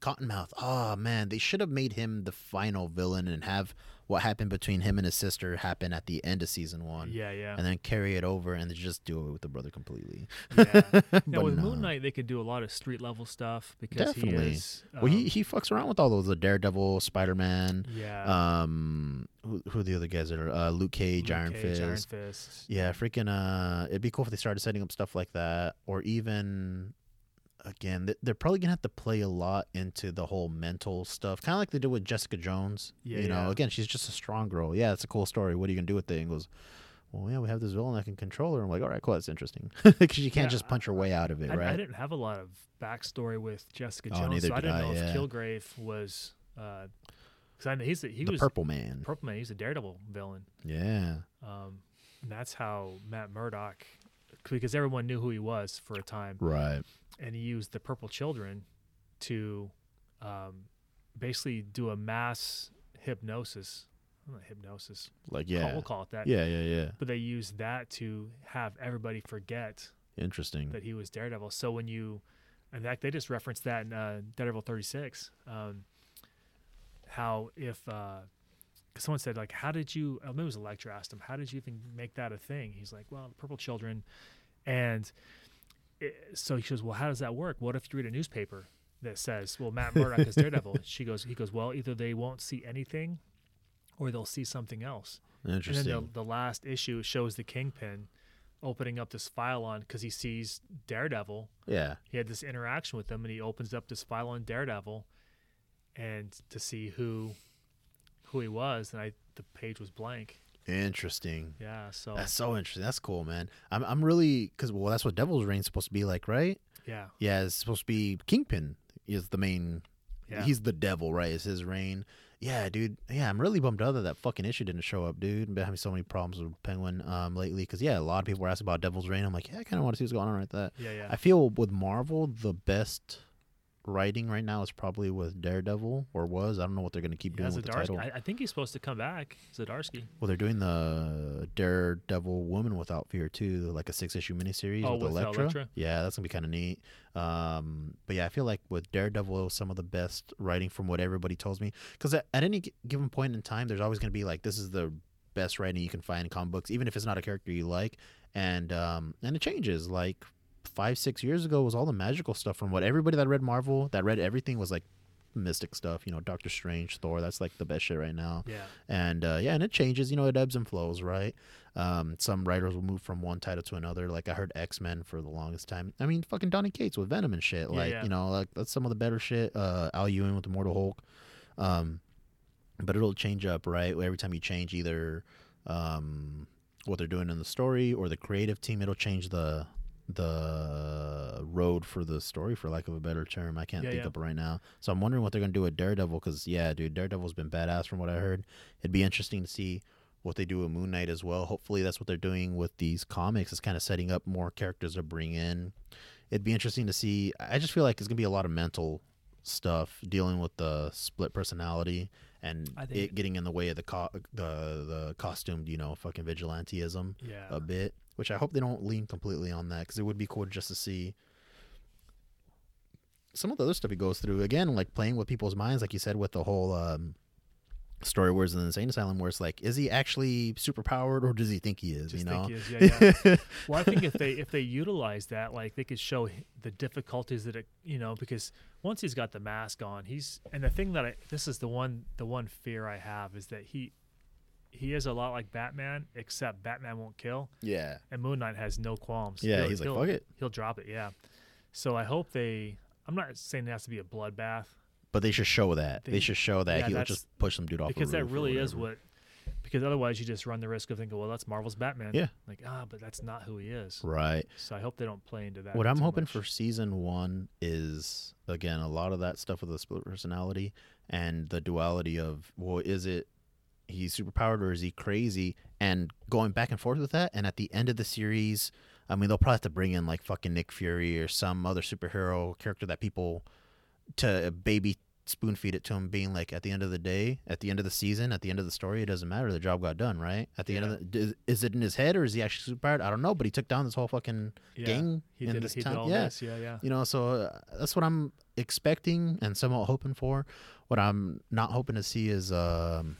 Cottonmouth. Oh man, they should have made him the final villain and have what happened between him and his sister happen at the end of season one. Yeah, yeah. and then carry it over and just do it with the brother completely. yeah. Now with no. Moon Knight, they could do a lot of street level stuff because Definitely. he is. well, he um, he fucks around with all those the Daredevil, Spider Man, yeah. um, who who are the other guys that are uh, Luke Cage, Luke Iron Cage, Fist. Iron Fist. Yeah, freaking. Uh, it'd be cool if they started setting up stuff like that, or even. Again, they're probably gonna have to play a lot into the whole mental stuff, kind of like they did with Jessica Jones. Yeah, you know, yeah. again, she's just a strong girl. Yeah, it's a cool story. What are you gonna do with it? And goes, well, yeah, we have this villain that can control her. I'm like, all right, cool, that's interesting, because you can't Yeah, just punch her way out of it, I, right? I didn't have a lot of backstory with Jessica Oh, Jones, so I did didn't I, know if Kilgrave was. Because I know he's he the was Purple Man. Purple Man. He's a Daredevil villain. Yeah. Um, and that's how Matt Murdock, because everyone knew who he was for a time, Right. and he used the Purple Children to um, basically do a mass hypnosis. Not hypnosis. Like Call- yeah. we'll call it that. Yeah, yeah, yeah. But they used that to have everybody forget Interesting. that he was Daredevil. So when you, in fact, they just referenced that in uh, Daredevil 36. Um, how if uh, 'cause someone said like, how did you? Maybe it was Elektra asked him, how did you even make that a thing? He's like, well, the Purple Children, and it, so he goes, well, how does that work? What if you read a newspaper that says, well, Matt Murdock is Daredevil? She goes, he goes, well, either they won't see anything, or they'll see something else. Interesting. And then the, the last issue shows the Kingpin opening up this file on because he sees Daredevil. yeah. He had this interaction with him, and he opens up this file on Daredevil, and to see who who he was, and I the page was blank. Interesting. Yeah, so That's so interesting. That's cool, man. I'm I'm really because well, that's what Devil's Reign's supposed to be like, right? yeah, Yeah, it's supposed to be Kingpin is the main Yeah. he's the devil, right? It's his reign. Yeah, dude. Yeah, I'm really bummed out that that fucking issue didn't show up, dude. I've been having so many problems with Penguin um lately because yeah, a lot of people were asking about Devil's Reign. I'm like, yeah, I kind of want to see what's going on right there. Yeah, yeah. I feel with Marvel, the best writing right now is probably with Daredevil or was. I don't know what they're gonna keep yeah, doing with the title. I, I think he's supposed to come back. Zdarsky. well, they're doing the Daredevil Woman Without Fear too, like a six issue miniseries Oh, with, with, Elektra. Elektra? Yeah, that's gonna be kind of neat. Um, but yeah, I feel like with Daredevil, some of the best writing from what everybody tells me. Because at, at any gi- given point in time, there's always gonna be like this is the best writing you can find in comic books, even if it's not a character you like, and um, and it changes. Like five, six years ago was all the magical stuff from what everybody that read Marvel, that read everything was like mystic stuff. You know, Doctor Strange, Thor. That's like the best shit right now Yeah. and uh, yeah, and it changes. You know, it ebbs and flows, right? Um, some writers will move from one title to another. Like I heard X Men for the longest time. I mean, fucking Donny Cates with Venom and shit. Yeah, Like yeah. you know, like that's some of the better shit. Uh, Al Ewing with the Immortal Hulk. Um, but it'll change up, right? Every time you change either um, what they're doing in the story or the creative team, it'll change the the road for the story, for lack of a better term. I can't Yeah, think yeah. of it right now. So I'm wondering what they're gonna do with Daredevil, because yeah, dude, Daredevil's been badass from what I heard. It'd be interesting to see what they do with Moon Knight as well. Hopefully, that's what they're doing with these comics. Is kind of setting up more characters to bring in. It'd be interesting to see. I just feel like it's gonna be a lot of mental stuff dealing with the split personality and it getting in the way of the co- the the costumed, you know, fucking vigilanteism Yeah. a bit. Which I hope they don't lean completely on that because it would be cool just to see some of the other stuff he goes through again, like playing with people's minds, like you said, with the whole um, story words in the insane asylum, where it's like, is he actually super powered or does he think he is? Just you know, think he is, yeah, yeah. well, I think if they if they utilize that, like they could show the difficulties that it, you know, because once he's got the mask on, he's and the thing that I this is the one the one fear I have is that he he is a lot like Batman, except Batman won't kill, yeah, and Moon Knight has no qualms. yeah. He'll- He's like, fuck it. He'll drop it, yeah. So I hope they. I'm not saying it has to be a bloodbath But they should show that. They, They- should show that yeah, he'll just push some dude off. because that really is what. Because otherwise, you just run the risk of thinking, "Well, that's Marvel's Batman." Yeah. Like ah, but that's not who he is. Right. So I hope they don't play into that. What I'm hoping much. for season one is again a lot of that stuff with the split personality and the duality of well, is it he's superpowered or is he crazy? And going back and forth with that. And at the end of the series, I mean, they'll probably have to bring in like fucking Nick Fury or some other superhero character that people to baby spoon feed it to him, being like, at the end of the day, at the end of the season, at the end of the story, it doesn't matter. The job got done, right? At the end of the, is, is it in his head or is he actually superpowered? I don't know, but he took down this whole fucking yeah, gang He in did. this He town. did all yeah, this. Yeah, yeah. you know, so uh, that's what I'm expecting and somewhat hoping for. What I'm not hoping to see is um,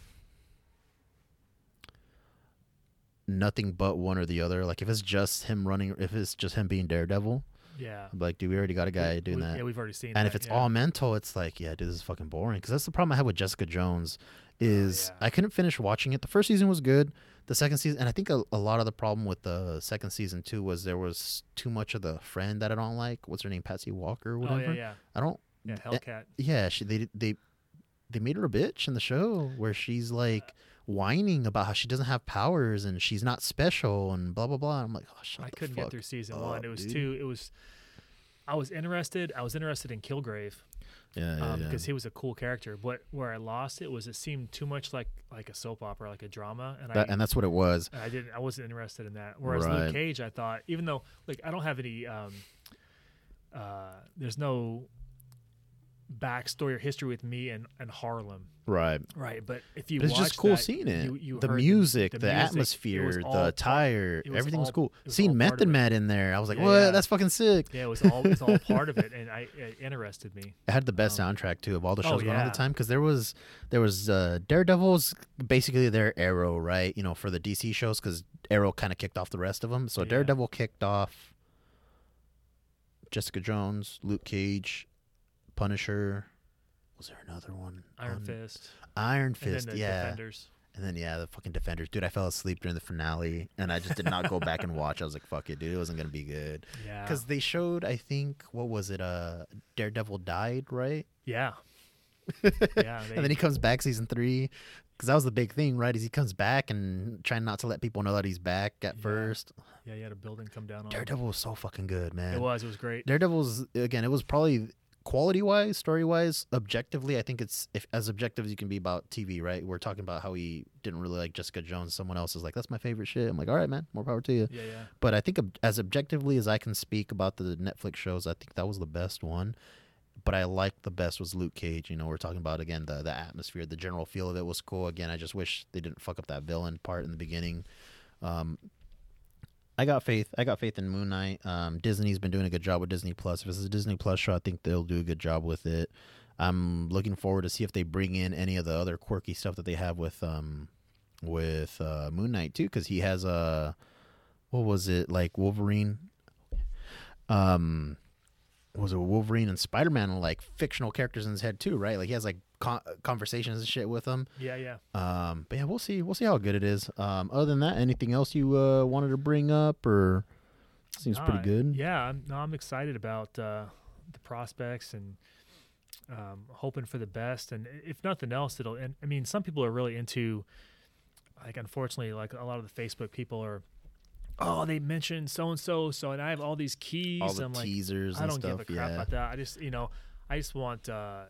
nothing but one or the other. Like if it's just him running, if it's just him being Daredevil, Yeah. Like, dude, we already got a guy We- doing we- that. Yeah, we've already seen. and that, if it's yeah. all mental, it's like, yeah, dude, this is fucking boring. Because that's the problem I had with Jessica Jones. Is Oh, yeah. I couldn't finish watching it. The first season was good. The second season, and I think a, a lot of the problem with the second season too was there was too much of the friend that I don't like. What's her name? Patsy Walker, or oh whatever. yeah, yeah, I don't. yeah. eh, Hellcat. Yeah, she they they they made her a bitch in the show where she's like whining about how she doesn't have powers and she's not special and blah blah blah. I'm like, oh, shut I couldn't get through season up, one. It was dude. too. It was. I was interested. I was interested in Kilgrave Yeah, yeah, um, yeah. because he was a cool character. But where I lost it was it seemed too much like like a soap opera, like a drama, and That- I and that's what it was. I didn't. I wasn't interested in that. Whereas Right. Luke Cage, I thought, even though like I don't have any, um, uh, there's no backstory or history with me and and Harlem, Right. right? But if you But it's just cool that, seeing it. you- you the music, the, the music, atmosphere, all the part- attire, was everything was cool. was Seeing all Method. Man in there, I was like, Yeah, what? yeah. That's fucking sick. Yeah, it was all it was all part of it, and I it interested me. It had the best Um, soundtrack too of all the oh, shows going on at the time because there was there was uh, Daredevil's basically their Arrow, right? You know, for the DC shows because Arrow kind of kicked off the rest of them. So Yeah. Daredevil kicked off Jessica Jones, Luke Cage, Punisher. Was there another one? Iron on- Fist, Iron and Fist, then the yeah. Defenders. And then yeah, the fucking Defenders, dude. I fell asleep during the finale, and I just did not go back and watch. I was like, "Fuck it, dude. It wasn't gonna be good." Yeah, Because they showed, I think, what was it? Uh, Daredevil died, right? yeah, yeah. They, and then he comes back season three because that was the big thing right is he comes back and trying not to let people know that he's back at Yeah. first yeah, he had a building come down on. him. daredevil was so fucking good man It was. It was great. daredevil's again it was probably quality wise, story wise, objectively, I think it's if as objective as you can be about TV. Right? We're talking about how he didn't really like Jessica Jones. Someone else is like, that's my favorite shit. I'm like, all right, man, more power to you. Yeah, yeah. But I think ob- as objectively as I can speak about the Netflix shows, I think that was the best one. But I liked the best was Luke Cage. You know, we're talking about again the the atmosphere, the general feel of it was cool. Again, I just wish they didn't fuck up that villain part in the beginning. Um, I got faith. I got faith in Moon Knight. Um, Disney's been doing a good job with Disney Plus. If it's a Disney Plus show, I think they'll do a good job with it. I'm looking forward to see if they bring in any of the other quirky stuff that they have with um with uh, Moon Knight too, because he has a what was it like Wolverine? Um, was it Wolverine and Spider Man like fictional characters in his head too, right? Like he has like con- conversations and shit with them. Yeah, yeah. Um, but yeah, we'll see. We'll see how good it is. Um, other than that, anything else you uh, wanted to bring up or seems pretty Uh, good? Yeah, I'm, no, I'm excited about uh, the prospects and um, hoping for the best. And if nothing else, it'll. And I mean, some people are really into, like, unfortunately, like a lot of the Facebook people are. Oh, they mentioned so and so, so and I have all these keys. All the I'm like, teasers I don't stuff. give a crap yeah, about that. I just, you know, I just want uh,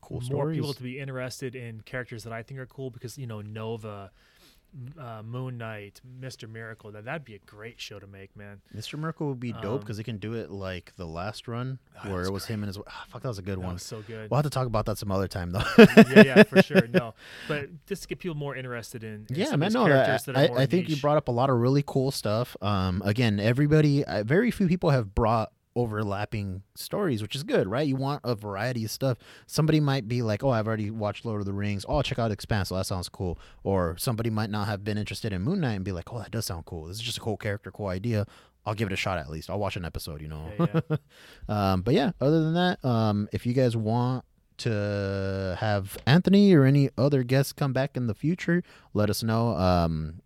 cool more stories. people to be interested in characters that I think are cool because you know Nova, uh, Moon Knight, Mister Miracle. That that'd be a great show to make, man. Mr. Miracle would be dope Um, because he can do it like the last run Oh, where it was him and his. Ah, fuck, that was a good That one. was so good. We'll have to talk about that some other time though. yeah, yeah, for sure. No, but just to get people more interested in, in yeah, man. No, characters that, I, I think you brought up a lot of really cool stuff. Um, again, everybody, uh, very few people have brought overlapping stories, which is good, right? You want a variety of stuff. Somebody might be like, "Oh, I've already watched Lord of the Rings. Oh, I'll check out Expanse. Oh, that sounds cool." Or somebody might not have been interested in Moon Knight and be like, "Oh, that does sound cool. This is just a cool character, cool idea. I'll give it a shot at least. I'll watch an episode, you know." Yeah, yeah. Um, but yeah, other than that, um, if you guys want to have Anthony or any other guests come back in the future, let us know. Um,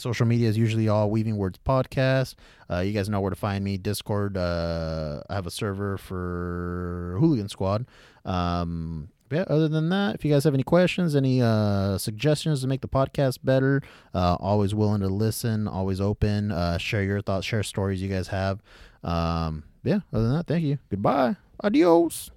social media is usually all Weaving Words Podcast. Uh, you guys know where to find me. Discord. Uh, I have a server for Hooligan Squad. Um, yeah, other than that, if you guys have any questions, any uh, suggestions to make the podcast better, uh, always willing to listen, always open. Uh, share your thoughts, share stories you guys have. Um, yeah, other than that, thank you. Goodbye. Adios.